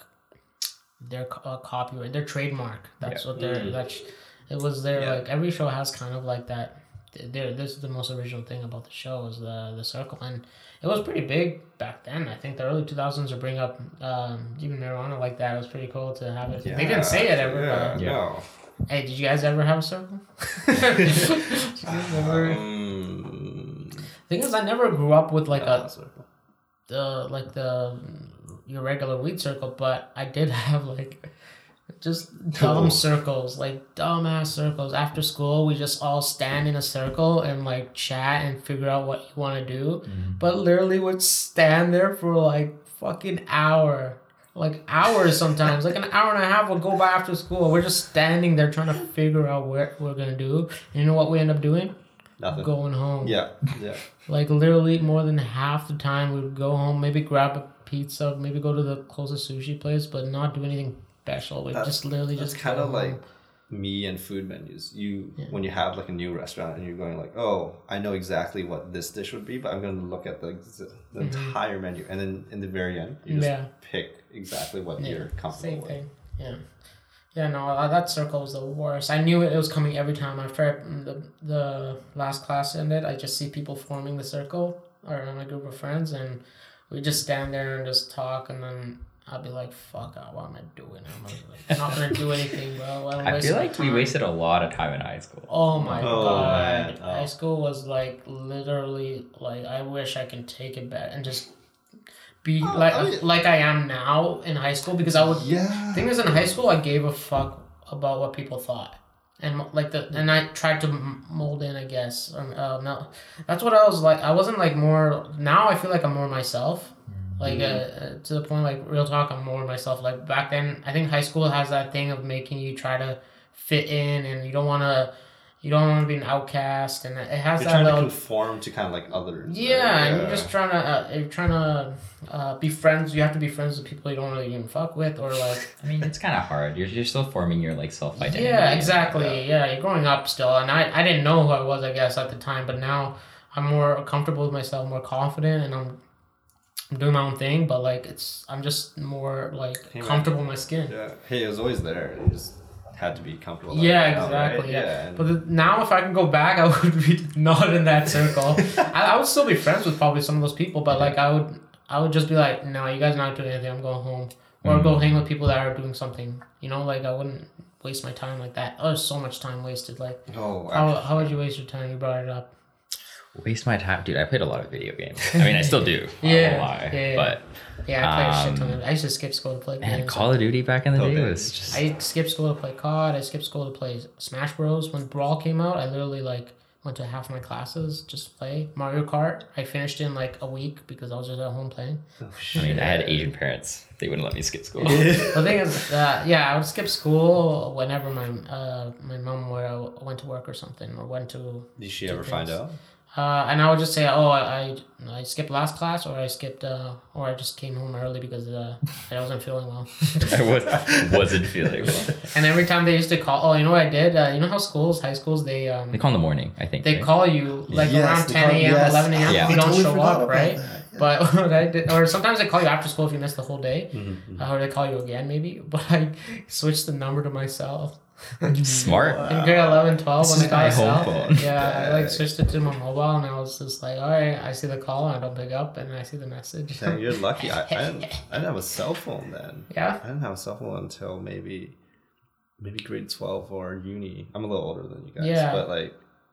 their uh, copyright, their trademark. That's Yeah. what their Mhm. that's it was their Yeah. like every show has kind of like that. There, this is the most original thing about the show is the the circle, and it was pretty big back then. I think the early two thousands to bring up um, even marijuana like that It was pretty cool to have it. they didn't say it ever. yeah, But, Yeah. no. hey, did you guys ever have a circle? Did you guys Um, Thing is, I never grew up with like yeah, a circle. the like the your regular weed circle, but I did have like just dumb circles, like dumbass circles. After school, we just all stand in a circle and like chat and figure out what you want to do. Mm-hmm. But literally, would stand there for like fucking hour. Like hours sometimes, like an hour and a half would go by after school. We're just standing there trying to figure out what we're gonna do. And you know what we end up doing? nothing Going home. yeah yeah Like literally more than half the time we would go home, maybe grab a pizza, maybe go to the closest sushi place, but not do anything special. We That's- just literally just kind of like me and food menus. You Yeah. when you have like a new restaurant and you're going like, oh, I know exactly what this dish would be, but I'm going to look at the the entire menu, and then in the very end, you just Mm-hmm. Yeah. pick exactly what Yeah, you're comfortable same with. thing. Yeah. Yeah, no, uh, that circle was the worst. I knew it, it was coming every time. After I- the the last class ended, I just see people forming the circle around a group of friends, and we just stand there and just talk, and then I'll be like, "Fuck, uh, what am I doing? I'm like, not gonna do anything, bro." I'm I feel my like we wasted a lot of time in high school. Oh my Oh, god. man. Oh. High school was like literally like I wish I can take it back and just be Oh, like I mean- like I am now in high school because I would Yeah. thing is in high school I gave a fuck about what people thought. And like the and I tried to mold in, I guess. Um, uh, no, that's what I was like. I wasn't like more. Now I feel like I'm more myself. Like uh, uh, to the point, like real talk, I'm more myself. Like back then, I think high school has that thing of making you try to fit in, and you don't want to, you don't want to be an outcast, and it has You're that trying to conform to kind of like others. right? Yeah, and you're just trying to, uh, you're trying to uh, be friends. You have to be friends with people you don't really even fuck with, or like. I mean, it's kind of hard. You're, you're still forming your like self identity. Yeah, exactly. Yeah. you're growing up still, and I, I didn't know who I was, I guess, at the time, but now I'm more comfortable with myself, more confident, and I'm, I'm doing my own thing. But like, it's I'm just more like Hey, comfortable in my skin. Yeah. Hey, it was always there. You just had to be comfortable. Yeah, letting it out, right? exactly. Yeah, and- but the, now if I can go back, I would be not in that circle. I, I would still be friends with probably some of those people, but like I would, I would just be like, no, you guys are not doing anything. I'm going home, or go mm-hmm. hang with people that are doing something. You know, like I wouldn't waste my time like that. Oh, there's so much time wasted. Like. oh, How, how would you waste your time? You brought it up. Waste my time, dude. I played a lot of video games. I mean, I still do. I Yeah, won't lie. yeah, yeah. But Yeah, I played a shit ton Um, of I used to skip school to play man, games. Call of Duty back in the Oh, day man. was just. I skipped school to play COD. I skipped school to play Smash Bros. When Brawl came out, I literally like went to half my classes just to play Mario Kart. I finished in like a week because I was just at home playing. oh, I mean, I had. Asian parents. They wouldn't let me skip school. The thing is, uh, yeah, I would skip school whenever my uh, my mom were, went to work or something or went to. Did she ever find out? Uh, and I would just say, oh, I, I, I skipped last class, or I skipped, uh, or I just came home early because uh, I wasn't feeling well. I was, wasn't feeling well. and every time they used to call, oh, you know what I did? Uh, you know how schools, high schools, they um, They call in the morning, I think. they right? call you like Yes, around 10 a.m., yes. 11 a.m. Yeah. you don't totally show up, right? that. But what I did, or sometimes they call you after school if you missed the whole day, Mhm. uh, or they call you again maybe. But I switched the number to myself. Smart. In grade 11, 12, This when is I got my a cell, home phone. yeah, I like switched it to my mobile, and I was just like, all right, I see the call, and I don't pick up, and I see the message. Dang, you're lucky. I, I, didn't, I didn't have a cell phone then. yeah, I didn't have a cell phone until maybe maybe grade 12 or uni. I'm a little older than you guys. Yeah. But like,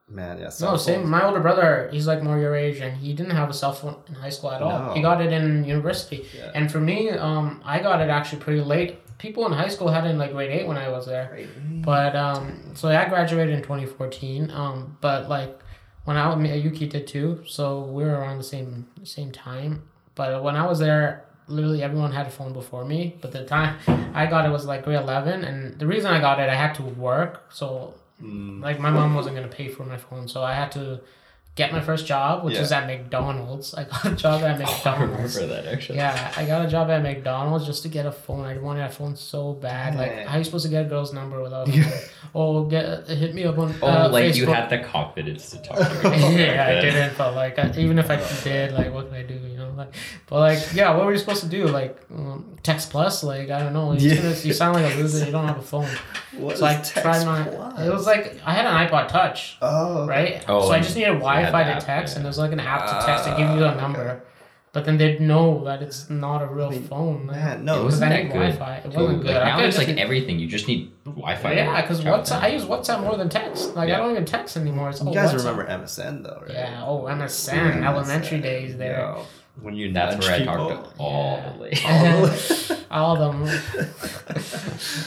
man, yeah. Cell no, same. My older brother, he's like more your age, and he didn't have a cell phone in high school at all. No. He got it in university, Yeah. and for me, um, I got it actually pretty late. People in high school had it in like grade eight when I was there. But um, so I graduated in 2014. Um, but like when I Yuki did too, so we were around the same same time. But when I was there, literally everyone had a phone before me. But the time I got it was like grade 11, and the reason I got it, I had to work. So Mm, like my mom wasn't gonna pay for my phone, so I had to get my first job, which Yeah. was at McDonald's. I got a job at Oh, I McDonald's. remember that actually. Yeah, I got a job at McDonald's just to get a phone. I wanted a phone so bad. Like, how are you supposed to get a girl's number without? a phone? oh, get hit me up on. Oh, uh, like you had the confidence to talk to her. yeah, I didn't. But like, I, even if I did, like, what can I do? You know, like, but like, yeah, what were you supposed to do? Like, um, text plus? Like, I don't know. You're Yeah. gonna- you sound like a loser. You don't have a phone. What So I is tried my. plus? It was like I had an iPod Touch Oh, right? Oh, so I just needed Wi-Fi to text, yeah. and there's like an app to text to give you Ah, a number. But then they'd know that it's not a real mean, phone. like, Man, It no. because wasn't that good. Wi-Fi. It wasn't good. Like, now could it's like just- everything. You just need Wi-Fi. yeah, because Travel WhatsApp. I use WhatsApp more than text. Like I don't even text anymore. It's You all guys WhatsApp. remember MSN though, right? Yeah. Oh, MSN. Elementary days there. Yeah. When you That's nudge where I people. talked to all Yeah. the ladies. all of them.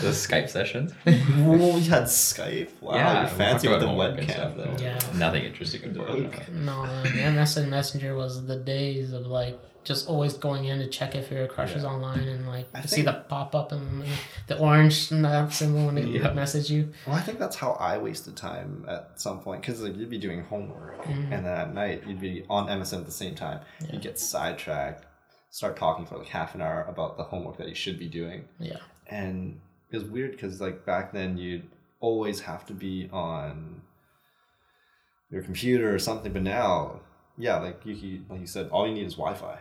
the Skype sessions. Whoa, we had Skype. Wow, yeah, you're fancy with the talked about webcam stuff, though. though. Yeah. Nothing interesting to talk Work. about. No, man, MSN Messenger was the days of like just always going in to check if your crush is Yeah. online and like I see think- the pop up and the orange and that symbol when they Yeah. message you. Well, I think that's how I wasted time at some point because like you'd be doing homework Mhm. and then at night you'd be on MSN at the same time. Yeah. You'd get sidetracked, start talking for like half an hour about the homework that you should be doing, Yeah. and it was weird because like back then you'd always have to be on your computer or something, but now, yeah, like you you- like you said, all you need is Wi-Fi,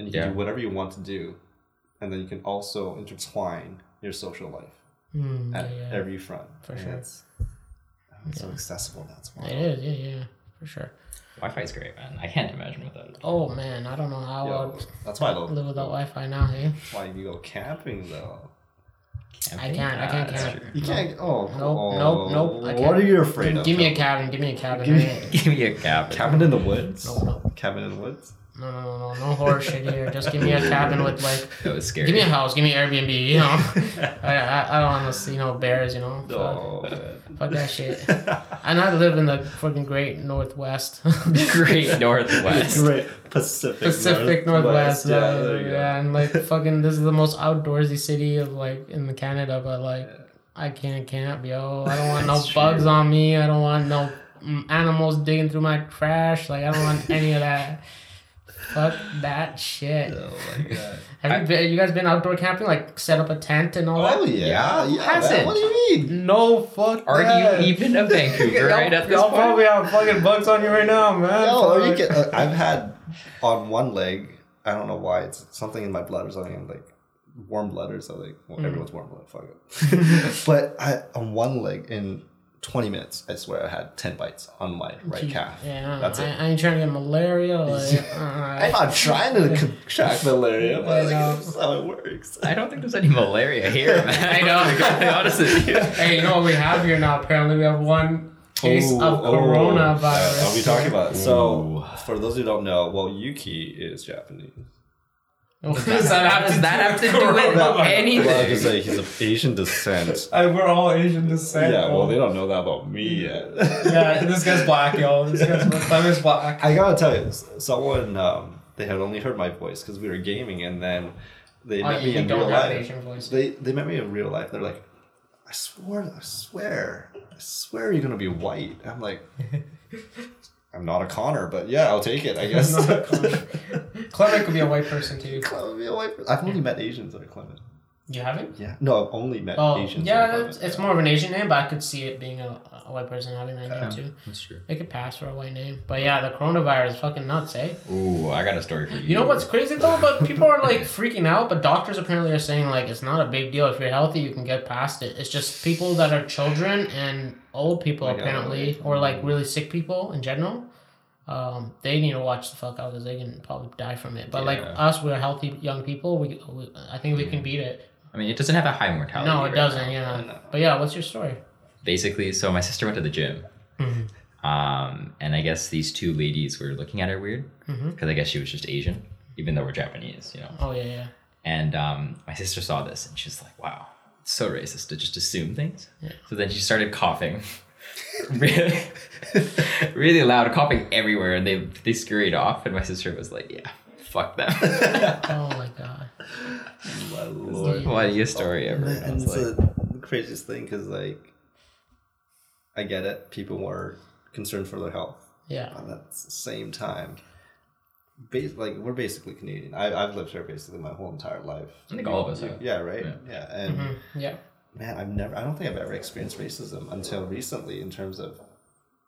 and you can Yeah. do whatever you want to do, and then you can also intertwine your social life Mm, at yeah, yeah. every front. For And sure. It's, it's so accessible. That's why. It is, yeah, yeah, for sure. Wi-Fi is great, man. I can't imagine without it. Oh man, I don't know how Yo, I'd that's why I love live without Wi-Fi now. Hey, That's why you go camping though. I can't- I can't that's camp. true. You can't. Oh, Nope, oh, nope, nope, I What are you afraid of? give me a cabin. Give me a cabin. Give me- Give me a cabin. cabin in the woods. No, no. Cabin in the woods. No, no, no, no, no horror shit here. Just give me a cabin with like, That was scary. give me a house, give me Airbnb. You know, I, I, I don't want to see no bears. You know, Oh, man. Fuck that shit. And I live in the fucking great northwest. Great Northwest. Great Pacific. Pacific Northwest. Yeah, Yeah, there you yeah, and like fucking, this is the most outdoorsy city of like in the Canada, but like I can't camp, yo. I don't want no That's bugs true. on me. I don't want no mm, animals digging through my trash. Like I don't want any of that. Fuck that shit. Oh my god. Have you, been, you guys been outdoor camping? Like set up a tent and all Oh that? yeah, yeah. hasn't? man. What do you mean? No, fuck Are that. you even a Vancouver right at this Y'all point? probably have fucking bugs on you right now, man. No, Fuck. you can, uh, I've had on one leg. I don't know why. It's something in my blood or something. I'm like warm blood or something. Well, Mm. everyone's warm blood. Fuck it. but I on one leg in 20 minutes, I swear I had 10 bites on my right calf. Yeah, That's I, it. I ain't trying to get malaria. Like, uh, I'm not trying to contract malaria, but I like, know. that's how it works. I don't think there's any malaria here, man. I know. to be honest with you. hey, you know what we have here now? Apparently, we have one case Ooh, of oh. coronavirus. Are we talking about? So, Ooh. for those who don't know, well, Yuki is Japanese. What does that have Does to that have to do with anything? Well, I just say he's of Asian descent. I, we're all Asian descent. yeah, well, they don't know that about me yet. yeah, this guy's black, y'all. This guy's my thumb is black. I gotta tell you, someone um, they had only heard my voice because we were gaming, and then they Oh, met me in real life. They they met me in real life. They're like, I swear, I swear, I swear you're gonna be white. I'm like, I'm not a Connor, but yeah, I'll take it. I guess. Not a Connor. Clement could be a white person too. Clement would be a white person. I've only met Asians that are Clement. You haven't? Yeah. No, I've only met Oh, Asians. yeah, it's, it's more of an Asian name, but I could see it being a, a white person having that name too. That's true. It could pass for a white name. But yeah, the coronavirus is fucking nuts, eh? Ooh, I got a story for you. You know what's crazy though? But people are like freaking out. But doctors apparently are saying like it's not a big deal if you're healthy, you can get past it. It's just people that are children and old people Like apparently, elderly. or like really sick people in general. Um, they need to watch the fuck out because they can probably die from it. But like us, we're healthy young people. We, we I think we can beat it. I mean, it doesn't have a high mortality. No, it rate doesn't. now. Yeah. No. But yeah, what's your story? Basically, so my sister went to the gym. Mhm. Um, and I guess these two ladies were looking at her weird because I guess she was just Asian, even though we're Japanese, you know. Oh yeah, yeah. And um, my sister saw this and she's like, wow, it's so racist to just assume things. Yeah. So then she started coughing. really, really loud, coughing everywhere. And they, they scurried off. And my sister was like, yeah, fuck them. Oh my god. My lord. Funniest story ever. And, And I and was it's like, the craziest thing because, like, I get it. People were concerned for their health. Yeah. But at the same time, bas- like we're basically Canadian. I, I've lived here basically my whole entire life. I think all of us have. Yeah, right. Yeah. Yeah, and Mhm. Yeah. man, I've never. I don't think I've ever experienced racism until recently in terms of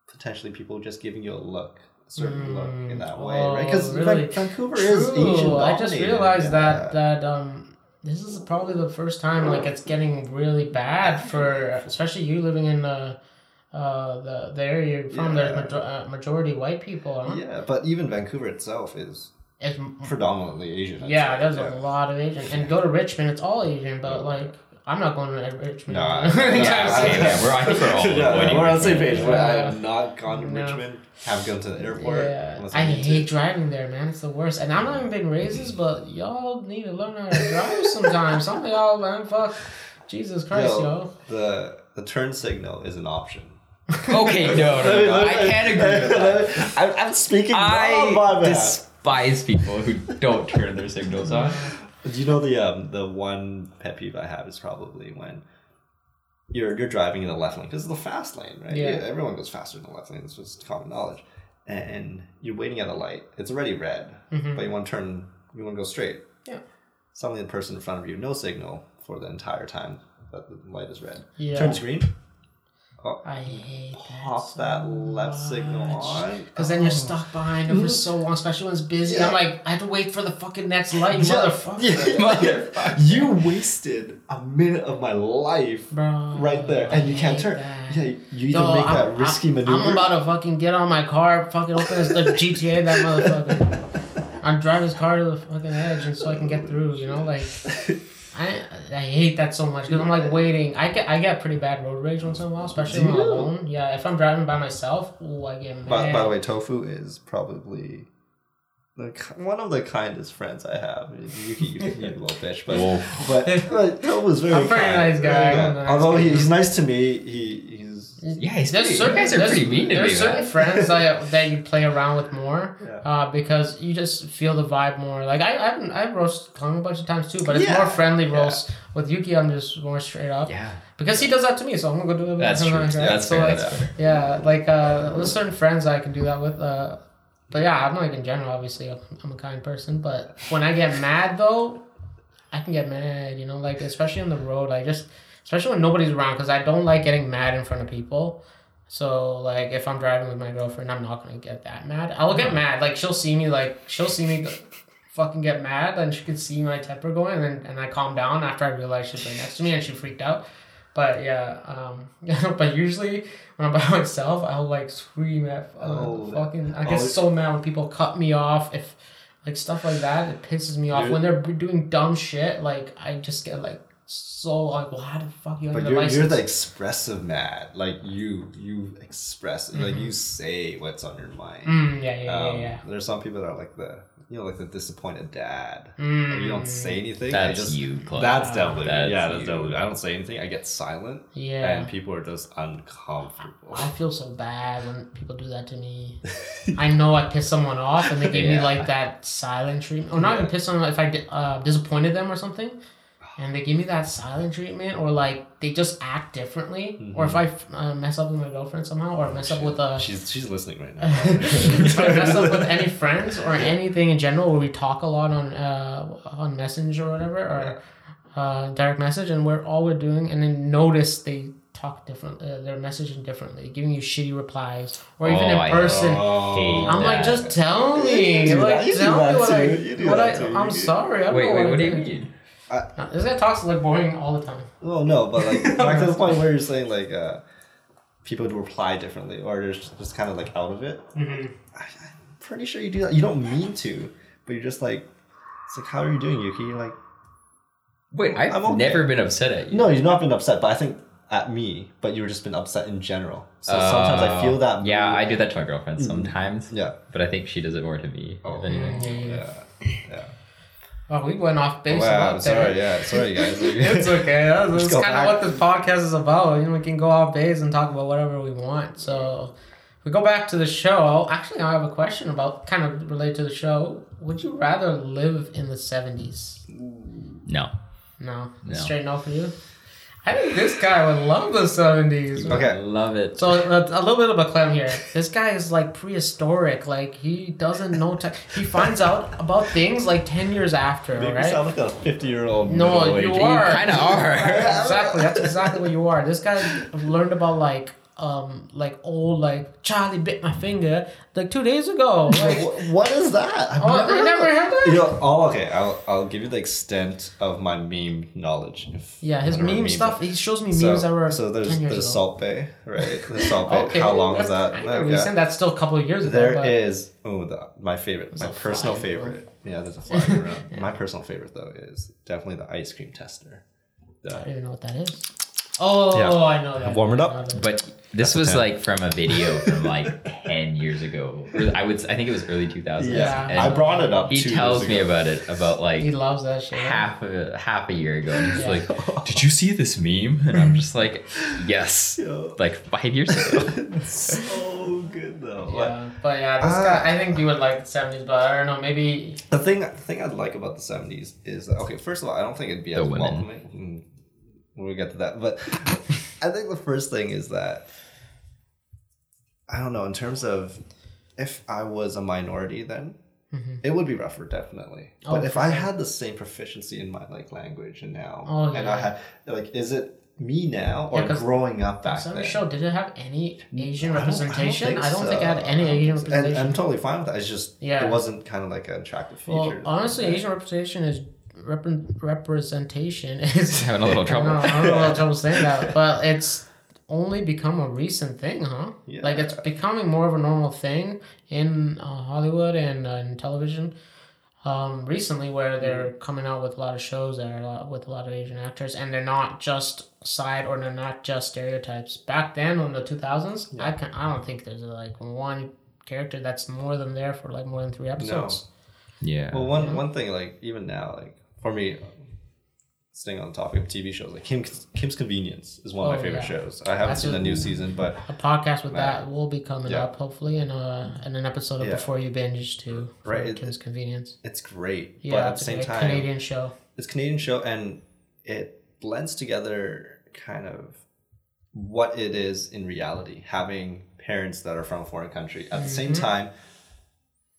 potentially people just giving you a look, certain look in that way, Oh, right? Because really? Vancouver is True. Asian. I just realized yeah. that that um this is probably the first time like it's getting really bad for especially you living in the uh the, the area you're from. There's Yeah. major- uh, majority white people. Huh? Yeah, but even Vancouver itself is It's, predominantly Asian. I'd yeah, say. there's yeah. a lot of Asian. And go to Richmond, it's all Asian. But like, I'm not going to Richmond. Nah, anytime nah, soon. yeah, we're, I think we're all yeah, we're on the same Richmond. page. I have not gone to No. Richmond. Haven't gone to the airport. Yeah, unless I need to. hate driving there, man. It's the worst. And I'm not even being racist, but y'all need to learn how to drive sometimes. Some of y'all, man, fuck. Jesus Christ, Yo, yo. The the turn signal is an option. Okay, no, no, no, I can't agree with that. I'm, I'm speaking I on my behalf. despise people who don't turn their signals on. Do you know the um the one pet peeve I have is probably when you're you're driving in the left lane because it's the fast lane, right? Yeah. everyone goes faster in the left lane. It's just common knowledge. And you're waiting at a light. It's already red, Mhm. but you want to turn. You want to go straight. Yeah. Suddenly, the person in front of you, no signal for the entire time that the light is red. Yeah. Turn screen. Oh, I hate that. pop that left signal on. Because then you're stuck behind them for mm-hmm. so long, especially when it's busy. Yeah. I'm like, I have to wait for the fucking next light, you Yeah. motherfucker. Yeah. You wasted a minute of my life Bro. right there, and you can't turn. that. Yeah, you either Yo, make that I'm- risky I'm, maneuver. I'm about to fucking get on my car, fucking open this, the GTA, that motherfucker. I'm driving his car to the fucking edge, and so I can get through. You know, like I I hate that so much because I'm like waiting. I get I get pretty bad road rage once in a while, especially when I'm alone. Yeah, if I'm driving by myself, ooh, I get mad. by, by the way, Tofu is probably the, one of the kindest friends I have. Yuki, you, you little bitch, but Whoa. but, but Tofu's very I'm a pretty kind, nice guy, very I'm kind. a nice Although he, he's nice to me, he he's Yeah, he's There's pretty, certain, you guys are there's, pretty mean to there's me, certain friends that, that you play around with more Yeah. uh, because you just feel the vibe more. Like I I've, I've roasted Kong a bunch of times too, but it's Yeah. more friendly Yeah. roast. With Yuki, I'm just more straight up Yeah, because he does that to me, so I'm gonna go do it. that's true. That's so fair. like, yeah, like uh, there's certain friends I can do that with. Uh, but yeah, I'm like in general, obviously, I'm, I'm a kind person. But when I get mad though, I can get mad. You know, like especially on the road, I just especially when nobody's around because I don't like getting mad in front of people. So like if I'm driving with my girlfriend, I'm not gonna get that mad. I'll get mad. Like she'll see me like she'll see me fucking get mad and she can see my temper going and then and I calm down after I realize she's right next to me and she freaked out. But yeah, um but usually when I'm by myself I'll like scream at uh, Oh, fucking I get it- so mad when people cut me off if like stuff like that it pisses me off You're- when they're doing dumb shit like I just get like so like well how the fuck you have But the you're, you're the expressive mad. Like you you express like Mhm. you say what's on your mind. mm, yeah yeah yeah Um, yeah There's some people that are like the you know like the disappointed dad. mm, You don't say anything. That's just, you, Clive. That's definitely That's yeah. That's you. definitely. I don't say anything. I get silent, yeah and people are just uncomfortable. I feel so bad when people do that to me. I know I pissed someone off and they give me like that silent treatment. Or not even pissed piss someone if I uh, disappointed them or something. And they give me that silent treatment, or like they just act differently, or if I uh, mess up with my girlfriend somehow, or mess up with a She's she's listening right now. if I mess up with any friends or anything in general where we talk a lot on uh, on Messenger or whatever or uh, direct message and we're all we're doing and then notice they talk different uh, they're messaging differently giving you shitty replies or even Oh, in person I'm like just tell me You like you tell me what I, too. You do what that I too. I'm sorry I don't Wait, wait, I what do you mean? No, this guy talks like boring all the time Well, no, but like back to the point where you're saying like uh, people do reply differently, or they're just, just kind of like out of it. Mm-hmm. I, I'm pretty sure you do that. You don't mean to, but you're just like, it's like, how are you doing, Yuki? You're like, Wait, I've I'm okay. never been upset at you. no, you've not been upset, but I think at me, but you've just been upset in general. So sometimes I feel that. Uh, Yeah, mood- I do that to my girlfriend sometimes. Yeah. But I think she does it more to me. Oh, if yeah, yeah. Oh we went off base a Wow, lot there. sorry, yeah, sorry, guys. it's okay. That's, that's kind of what this podcast is about. You know, we can go off base and talk about whatever we want. So, if we go back to the show. Actually, I have a question about kind of related to the show. Would you rather live in the seventies? No. No, No. straight no for you. I think this guy would love the seventies. Okay. I love it. So uh, a little bit of a claim here. This guy is like prehistoric. Like he doesn't know. Te- he finds out about things like ten years after. Make me right? sound like a 50 year old. No, you are. kinda are. exactly. That's exactly what you are. This guy learned about like um like old like Charlie bit my finger like two days ago. Like, what is that? I've oh, you never heard that? You know, oh, okay. I'll, I'll give you the extent of my meme knowledge. If Yeah, his meme meme- stuff. He shows me So, memes that were so there's ten years there's ago. Salt Bae, right? The Salt Bae. Okay, How long was that's that? kinda Okay. That's still a couple of years ago. There but is oh the my favorite, my personal flag, bro. favorite. Yeah, there's a flag around. My personal favorite though is definitely the ice cream tester. I don't even know what that is. Oh, Yeah. I know that. Warm it up. But this was ten. like from a video from like ten years ago. I would I think it was early two thousands. Yeah. And I brought it up. he two tells years me ago. about it about like he loves that shit. half a half a year ago, and he's Yeah. like, "Did you see this meme?" And I'm just like, "Yes." Yo. Like five years ago. It's so good though. Like, Yeah, but yeah, this Uh, guy. I think you would like the seventies, but I don't know. Maybe The thing, the thing I'd like about the seventies is that okay. First of all, I don't think it'd be The as women. welcoming. Mm, We'll get to that, but I think the first thing is that I don't know in terms of if I was a minority, then Mhm. it would be rougher, definitely. Oh, But if for I sure. had the same proficiency in my like language and now, Oh, and I had like, is it me now or Yeah, 'cause growing up back Some then? show did it have any Asian I don't- I don't think I don't, think it so. had any Asian And representation. I'm totally fine with that. It's just Yeah. it wasn't kind of like an attractive feature. well, honestly, Asian representation is rep- representation is Having a little trouble. I don't, know, I don't know what trouble saying that, but it's only become a recent thing, huh? Yeah. Like it's becoming more of a normal thing in uh, Hollywood and uh, in television. Um, recently, where they're coming out with a lot of shows that are a lot, with a lot of Asian actors, and they're not just side or they're not just stereotypes. Back then, in the two thousands, I can I don't think there's like one character that's more than there for like more than three episodes. yeah. Well, one Yeah. one thing like even now, like for me, staying on the topic of TV shows, like Kim Kim's Convenience is one of Oh, my favorite yeah. shows. I haven't That's seen a- the new season, but A podcast with Man. that will be coming Yeah. up hopefully in a in an episode of Yeah. Before You Binge too. Right, it- Kim's Convenience. it's great. Yeah, but at the same a time, Canadian show. it's a Canadian show, and it blends together kind of what it is in reality, having parents that are from a foreign country at the same Mhm. time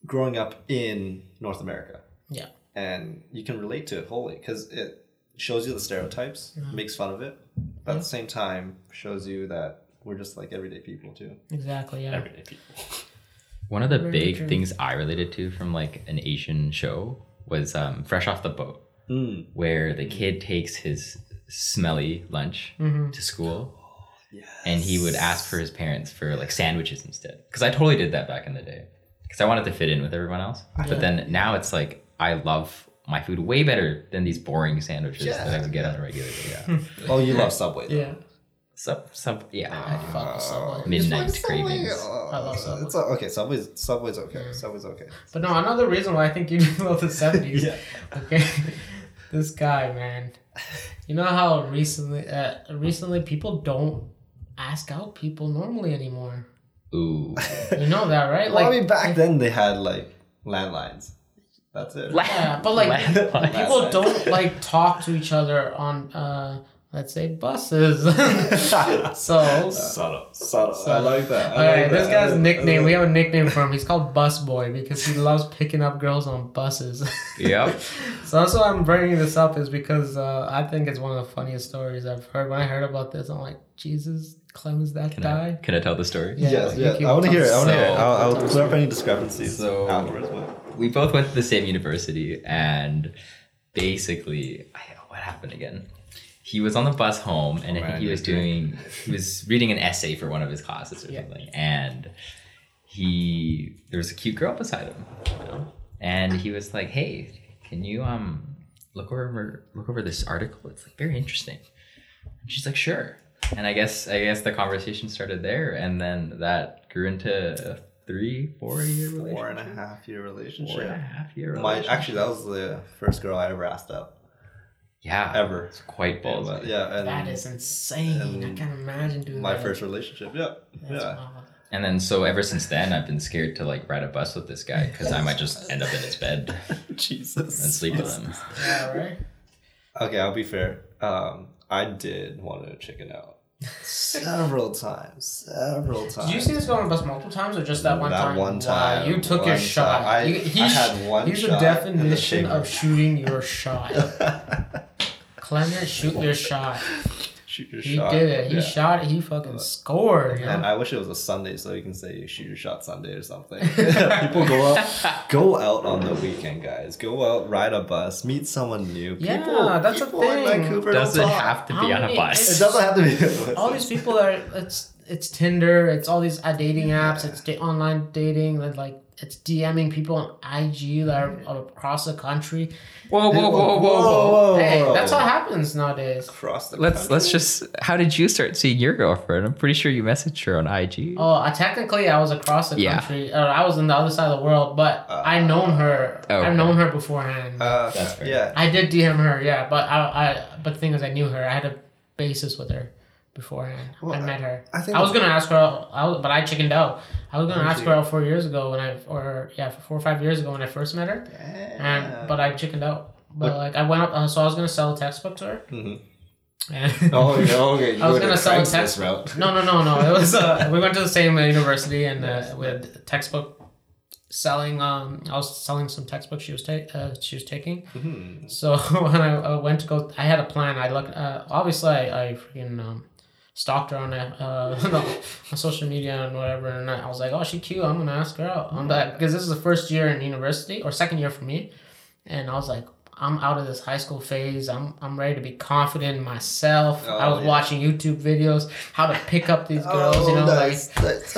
growing up in North America. Yeah. and you can relate to it wholly because it shows you the stereotypes, Yeah. makes fun of it, but at the same time shows you that we're just like everyday people too. Exactly. Yeah. Everyday people. One of the Very big true. things I related to from like an Asian show was um, Fresh Off the Boat, Mm. where the kid takes his smelly lunch Mm-hmm. to school Yes. and he would ask for his parents for like sandwiches instead. Because I totally did that back in the day. Because I wanted to fit in with everyone else. Yeah. But then now it's like I love my food way better than these boring sandwiches that I Yeah. would get on a regular day. Oh, you love Subway. Though. Yeah. Sub, sub, yeah. I do. Fuck with Subway. Midnight like Subway. cravings. Oh, I love Subway. It's o- okay. Subway's Subway's okay. Yeah. Subway's okay. But no, another reason why I think you love the seventies. Yeah. Okay. this guy, man. You know how recently, uh, recently people don't ask out people normally anymore. Ooh. You know that, right? Well, I mean, back then they had like landlines. That's it. Yeah, but like people don't like talk to each other on uh let's say buses. so Subtle, subtle. I like that. I All right, like this that. guy's nickname. We have a nickname for him. He's called Bus Boy because he loves picking up girls on buses. Yep. so that's why I'm bringing this up is because uh, I think it's one of the funniest stories I've heard. When I heard about this, I'm like, Jesus, Clemens, that Can I guy. can I tell the story? Yeah, Yes, you yes. I want to hear it. I want to hear it. I'll, I'll clear up any discrepancies So- afterwards. But we both went to the same university and basically I, what happened again? He was on the bus home and I think he was doing he was reading an essay for one of his classes or Yeah. something and he there was a cute girl beside him. You know? and he was like hey can you um look over look over this article? It's like very interesting. And she's like sure. And i guess i guess the conversation started there and then that grew into three four year relationship four and a half year relationship. four and a half year My relationship. actually, that was the first girl I ever asked out yeah ever. it's quite bold. ballsy but- yeah, and That is insane. I can't imagine doing that. my that. first relationship. Yep. That's yeah. wild. and then so ever since then i've been scared to like ride a bus with this guy because i might just end up in his bed Jesus. and sleep with him Yeah, right? Okay, I'll be fair. Um, I did want to chicken out several times. Several times. Did you see this go on the bus multiple times or just that one That time? one Wow, time, you took your time. shot. I- You- I had one He's shot in the definition of shooting your shot. Clement, shoot your shot. Shoot your He shot? did it. He Yeah. shot it. He fucking scored. You And know? I wish it was a Sunday so you can say shoot your shot Sunday or something. People go out, go out on the weekend, guys. Go out, ride a bus, meet someone new. Yeah, people, that's a people in thing. Vancouver don't doesn't talk. have to How be on a bus It doesn't have to be. all these people are it's it's Tinder, it's all these uh, dating apps, it's da- online dating, like it's DMing people on IG that are across the country. whoa whoa whoa whoa whoa Hey, that's what happens nowadays. Across the let's country. let's just how did you start seeing your girlfriend i'm pretty sure you messaged her on ig Oh, I, technically, I was across the Yeah. country. Uh, I was on the other side of the world, but Uh, I known her. Oh, I've known her beforehand. Uh, That's fair. Yeah. I did DM her, yeah, but I, I, but the thing is, I knew her. I had a basis with her beforehand. Well, I met her. I I, was gonna ask her, out, I was, but I chickened out. I was gonna ask you? her out four years ago when I, or yeah, four or five years ago when I first met her, and but I chickened out. But What- like I went up, uh, so I was gonna sell a textbook to her. Mhm. And Oh, okay. You I was gonna sell a textbook. No, no, no, no. It was uh, we went to the same university and uh, we had textbook selling. Um, I was selling some textbooks she was ta- uh, she was taking. Mhm. So when I uh, went to go, I had a plan. I looked. Uh, obviously, I, I freaking um, stalked her on uh, on social media and whatever, and I was like, "Oh, she cute. I'm gonna ask her out." I'm like, because this is the first year in university or second year for me, and I was like. I'm out of this high school phase. I'm I'm ready to be confident in myself. I Oh, was yeah. watching YouTube videos how to pick up these girls. Oh, you know, nice, like.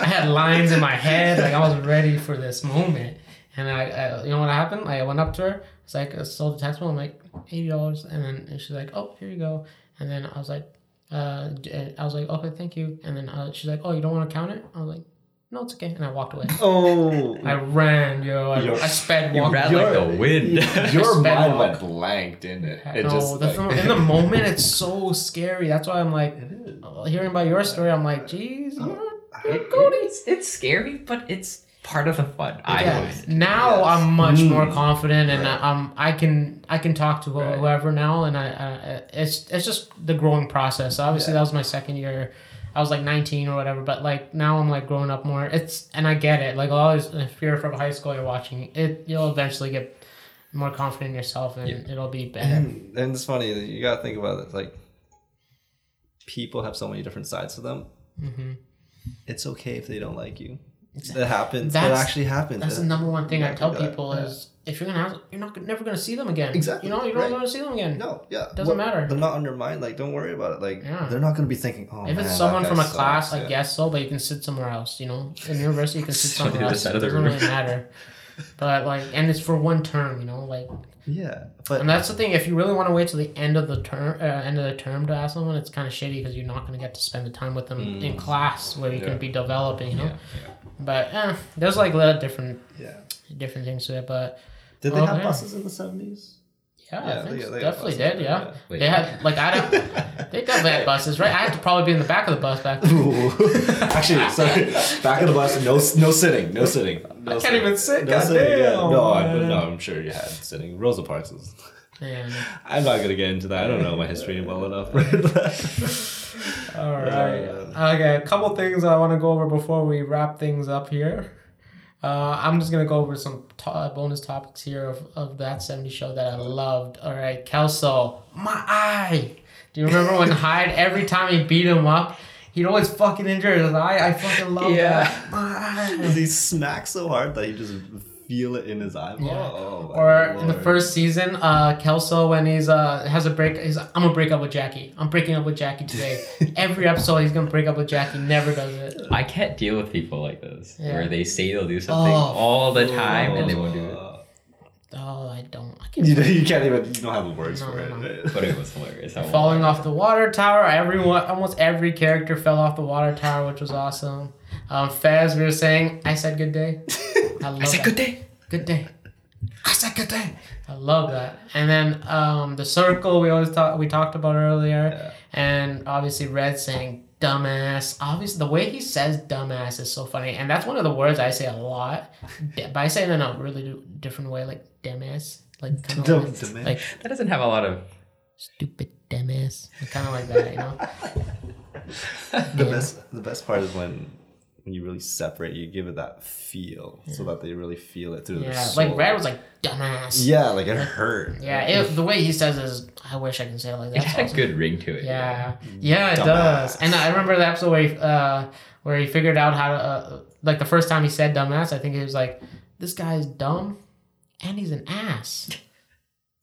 I had lines in my head. Like I was ready for this moment. And I, I you know what happened? Like I went up to her. It's like I sold the textbook. I'm like eighty dollars, and then and she's like, "Oh, here you go." And then I was like, uh, d- I was like, "Okay, thank you." And then uh, she's like, "Oh, you don't want to count it?" I was like, "No, it's okay." And I walked away. oh. I ran, yo. I, You're- I sped You ran like the wind. Your mind walk. went blank, didn't it? It no, just the like- th- in the moment it's so scary. That's why I'm like, uh, hearing about your story, I'm like, "Geez, you're, you're Cody." it's, it's scary but it's part of the fun i yeah. Now Yes. I'm much Mm. more confident, and Right. um, I can I can talk to Right. whoever now, and I, I it's it's just the growing process. Obviously, Yeah. that was my second year. I was like 19 or whatever, but like now I'm like growing up more. It's and I get it. Like always, if you're from high school, you're watching it. You'll eventually get more confident in yourself, and Yeah. it'll be better. and, and it's funny you gotta think about it like people have so many different sides to them hmm it's okay if they don't like you It happens that actually happens That's the number one thing I tell people yeah. is if you're gonna have, you're not never gonna see them again. Exactly, You know, you're not right. gonna see them again. no yeah Doesn't matter. they're not on your mind like don't worry about it like Yeah. they're not gonna be thinking oh If man, it's someone from a sucks. class, I guess so, but you can sit somewhere else. You know, in university you can sit Sit on the somewhere else. It doesn't really matter. But like, and it's for one term. You know, like, yeah but and that's the thing. If you really want to wait till the end of the term, uh, end of the term to ask someone, it's kind of shitty because you're not going to get to spend the time with them in Mm. class where you Yeah. can be developing. You know, yeah, but eh, there's like a little different yeah different things to it. But did they Oh, have yeah. buses in the 70s Yeah, Yeah, I think they- they definitely did. Yeah, yeah. Wait. they had like I don't. they definitely had buses, right? I had to probably be in the back of the bus back. then. Actually, sorry. Back of the bus, no, no sitting, no sitting. No I can't even sit, No sitting. Yeah. goddamn, No, I, no, I'm sure you had sitting. Rosa Parks is. Yeah. I'm not gonna get into that. I don't know my history well enough. All right. Uh, okay, a couple things I want to go over before we wrap things up here. Uh, I'm just gonna go over some to- bonus topics here of, of that 70 show that I loved. All right, Kelso, my eye. Do you remember when Hyde every time he beat him up, he'd always fucking injure his eye? I fucking love Yeah. that. My eye. he smack so hard that he just feel it in his eyeball? Yeah. Oh, my Or in the first season, uh, Kelso when he's uh has a break, he's I'm gonna break up with Jackie. I'm breaking up with Jackie today. Every episode, he's gonna break up with Jackie. Never does it. I can't deal with people like this, Yeah. where they say they'll do something Oh, all the time and they won't do it. Uh, Oh, I don't. I can't. You, don't- you can't even. You don't have the words No, for no, it. But it was hilarious. I falling off the water tower. Everyone, almost every character fell off the water tower, which was awesome. Um, Fez, we were saying, I said good day. I love I said that. good day. Good day. I said good day. I love that. And then um, the circle we always talk we talked about earlier, Yeah. and obviously Red saying dumbass. Obviously, the way he says dumbass is so funny, and that's one of the words I say a lot. But I say it in a really different way, like dumbass, like kind of Dumb- like, dumbass. like That doesn't have a lot of. stupid dumbass, kind of like that, you know. The Yeah. best. The best part is when. When you really separate, you give it that feel, so that they really feel it through their Yeah, soul. like Red was like dumbass. Yeah, like it hurt. Yeah, it, the way he says is, I wish I can say it like that. It had a good ring to it. Yeah, yeah, it Dumbass. does. And I remember the episode where he, uh, where he figured out how to, uh, like the first time he said dumbass, I think he was like, "This guy's dumb, and he's an ass."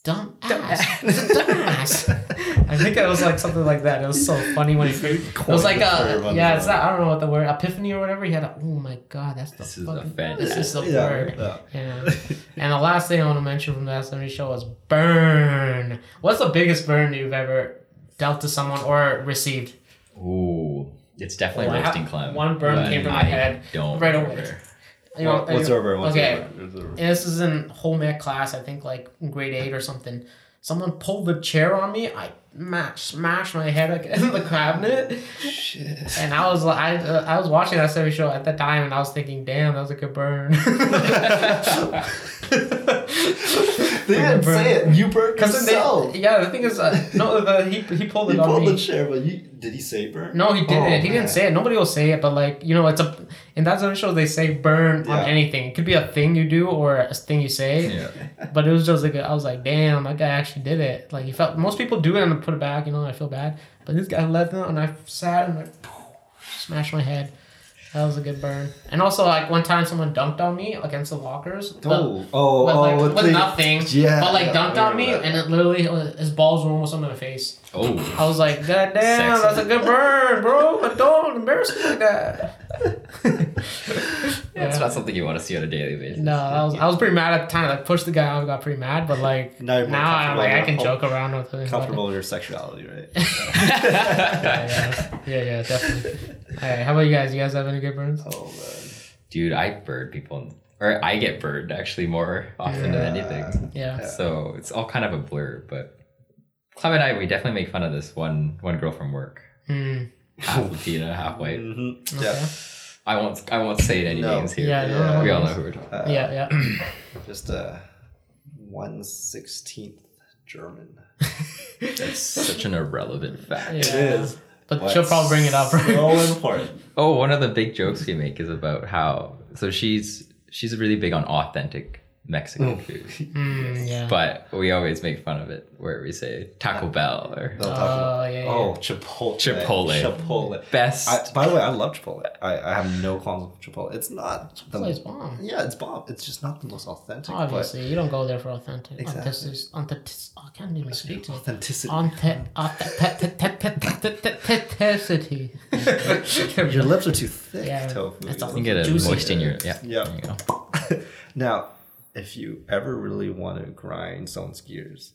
Dumb ass. He's a dumbass. I think it was like something like that. It was so funny when he. It was like a yeah. It's not. I don't know what the word epiphany or whatever. He had a. Oh my god, that's the This is a fucking. fantastic- This is the Yeah, word. yeah. Yeah. And the last thing I want to mention from that 70 show was burn. What's the biggest burn you've ever dealt to someone or received? Ooh, it's definitely I roasting have- Clem. one burn came from my I head Don't right away. You know, What- what's over? What's okay. over? What's over? And this is in home ec class, I think like grade eight or something. Someone pulled the chair on me. I match, smashed my head against the cabinet, Shit. and I was like, I, uh, I was watching that 70 show at that time, and I was thinking, damn, that was a good burn. They didn't say it. You Because yourself. yeah, the thing is, uh, no, the, he he pulled it on pulled me. the chair, but you did he say burn? No, he didn't. Oh, he didn't say it. Nobody will say it, but like you know, it's a in that zone show they say burn Yeah. on anything. It could be a thing you do or a thing you say. Yeah. But it was just like I was like, damn, that guy actually did it. Like he felt most people do it and put it back. You know, I feel bad, but this guy left it and I sat and like smashed my head. That was a good burn. And also like one time someone dunked on me against the lockers. but- Oh, oh, oh, like with with nothing, Yeah, but like yeah, dunked on me, and it literally uh, his balls were almost on my face. Oh. I was like, God damn, Sexy. that's a good burn, bro. But don't embarrass me like that. Yeah. not something you want to see on a daily basis. No, I was I was pretty mad at the time. Like pushed the guy out, got pretty mad. But like Now now, I'm like I can comfortable- joke around with him. comfortable in your sexuality, right? Yeah, yeah, yeah, yeah, definitely. All right, how about you guys? You guys have any good burns? oh man. Dude, I bird people, or I get burned actually more often than anything. Yeah. So it's all kind of a blur. But Clem and I, we definitely make fun of this one one girl from work, Hmm. half Latina, half white. hmm Okay. Yeah. I won't I won't say any No. names here. Yeah, no, no, we all know who we're talking. Uh, Yeah, yeah. Just uh, one sixteenth German. That's such an irrelevant fact. Yeah. is. But she'll probably bring it up. Right? So important. Oh, one of the big jokes we make is about how so she's she's really big on authentic Mexican food. Mm, yeah. But we always make fun of it where we say Taco Bell or They'll talk Oh, about- yeah, yeah. Oh, Chipotle. Chipotle. Chipotle. best. I, by the way, I love Chipotle. I, I have no qualms with Chipotle. It's not the Chipotle's bomb. Yeah, it's bomb. It's just not the most authentic. Obviously, you don't go there for authentic. Exactly. Authentic. authentic oh, I can't even speak to authenticity. Authenticity. Your lips are too thick, Yeah, tofu. it's you can get a moist in your yeah. Yeah. There you go. now, if you ever really want to grind someone's gears,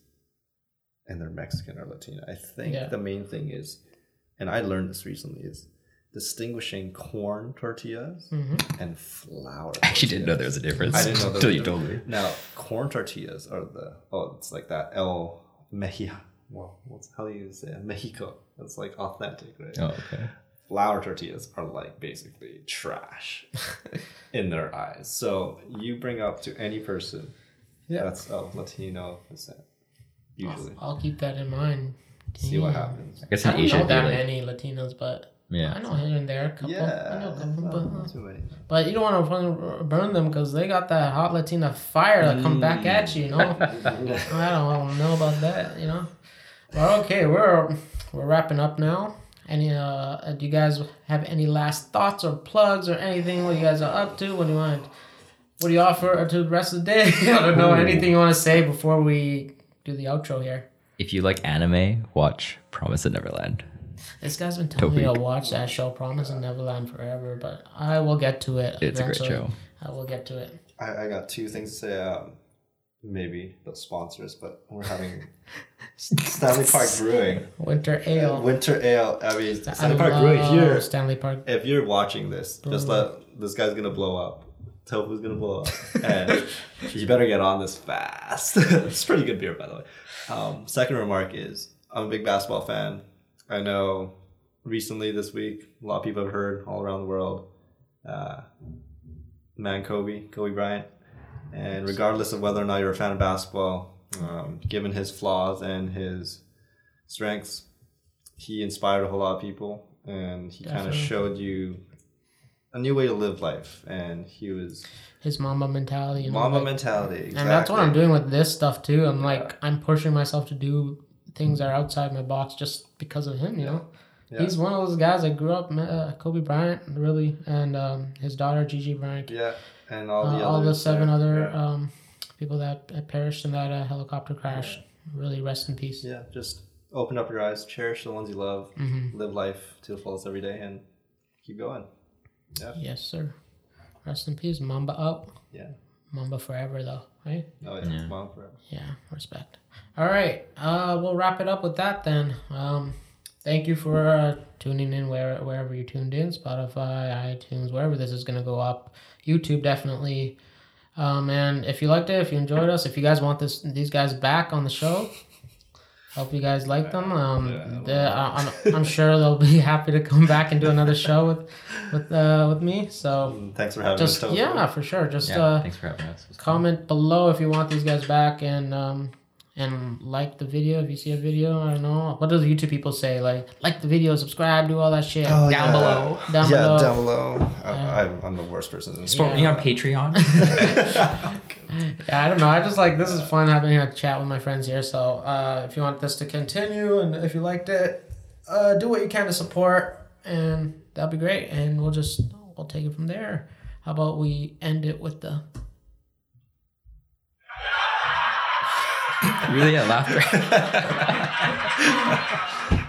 and they're Mexican or Latina, I think Yeah. the main thing is, and I learned this recently, is distinguishing corn tortillas Mhm. and flour. I actually didn't know there was a difference I didn't know until you told me. Now, corn tortillas are the oh, it's like that El Mejia. Well, what's how do you say it? Mexico? It's like authentic, right? Oh, okay. Flour tortillas are like basically trash in their eyes. So you bring up to any person Yeah. that's of Latino descent, usually. I'll keep that in mind. See what happens. I guess I don't Asia, know it'd that like, many Latinos, but yeah. I know here and there a couple. I know Yeah, a couple, but, not too many. but you don't want to fucking burn them because they got that hot Latina fire that come back mm. at you. You know, I don't want to know about that. You know. Well, okay, we're we're wrapping up now. Any uh, do you guys have any last thoughts or plugs or anything? What you guys are up to? What do you want? What do you offer to the rest of the day? I don't know. Anything you want to say before we do the outro here? If you like anime, watch Promise of Neverland. This guy's been telling me Toby. to watch that show, Promise in Neverland, forever, but I will get to it. It's a great eventually. show. I will get to it. I, I got two things to say. Um, maybe the sponsors, but we're having Stanley Park Brewing Winter Ale. Winter Ale. I mean, I Stanley Park Brewing here. Stanley Park. If you're watching this, just let this guy's gonna blow up. Tofu's gonna blow up, and you better get on this fast. it's pretty good beer, by the way. Um, second remark is I'm a big basketball fan. I know recently this week a lot of people have heard all around the world, uh, man Kobe, Kobe Bryant, and regardless of whether or not you're a fan of basketball, um, given his flaws and his strengths, he inspired a whole lot of people, and he kind of showed you a new way to live life. And he was His Mamba mentality. You know, Mamba like- mentality, exactly. And that's what I'm doing with this stuff too. I'm like, I'm pushing myself to do things that are outside my box just because of him, you know? Yeah. He's one of those guys that grew up, uh, Kobe Bryant, really, and um, his daughter, Gigi Bryant. Yeah, and all Uh, the all the seven there. other Yeah. um, people that perished in that uh, helicopter crash. Really, rest in peace. yeah, just open up your eyes, cherish the ones you love, Mm-hmm. live life to the fullest every day, and keep going. Yeah. Yes, sir. Rest in peace. Mamba up. Yeah. Mamba forever, though, right? Oh yeah, Yeah. Mom forever. Yeah, respect. All right, uh, we'll wrap it up with that then. Um, thank you for uh, tuning in where, wherever you tuned in Spotify, iTunes, wherever this is going to go up. YouTube, definitely. Um, and if you liked it, if you enjoyed us, if you guys want this these guys back on the show, hope you guys like them. Um, Yeah, the- I- I'm, I'm sure they'll be happy to come back and do another show with with uh, with me. So thanks for having just us. Yeah, for sure. Just Yeah, uh, thanks for having us. It was fun. comment below if you want these guys back and um and like the video if you see a video i don't know what do the youtube people say like like the video subscribe do all that shit Oh, Down yeah. below. down yeah, below down below. I, Yeah. I'm, I'm the worst person. in Support me on Patreon. yeah i don't know i just like this is fun having a chat with my friends here so uh if you want this to continue and if you liked it uh do what you can to support and that'll be great and we'll just we'll take it from there how about we end it with the really, yeah, laughter.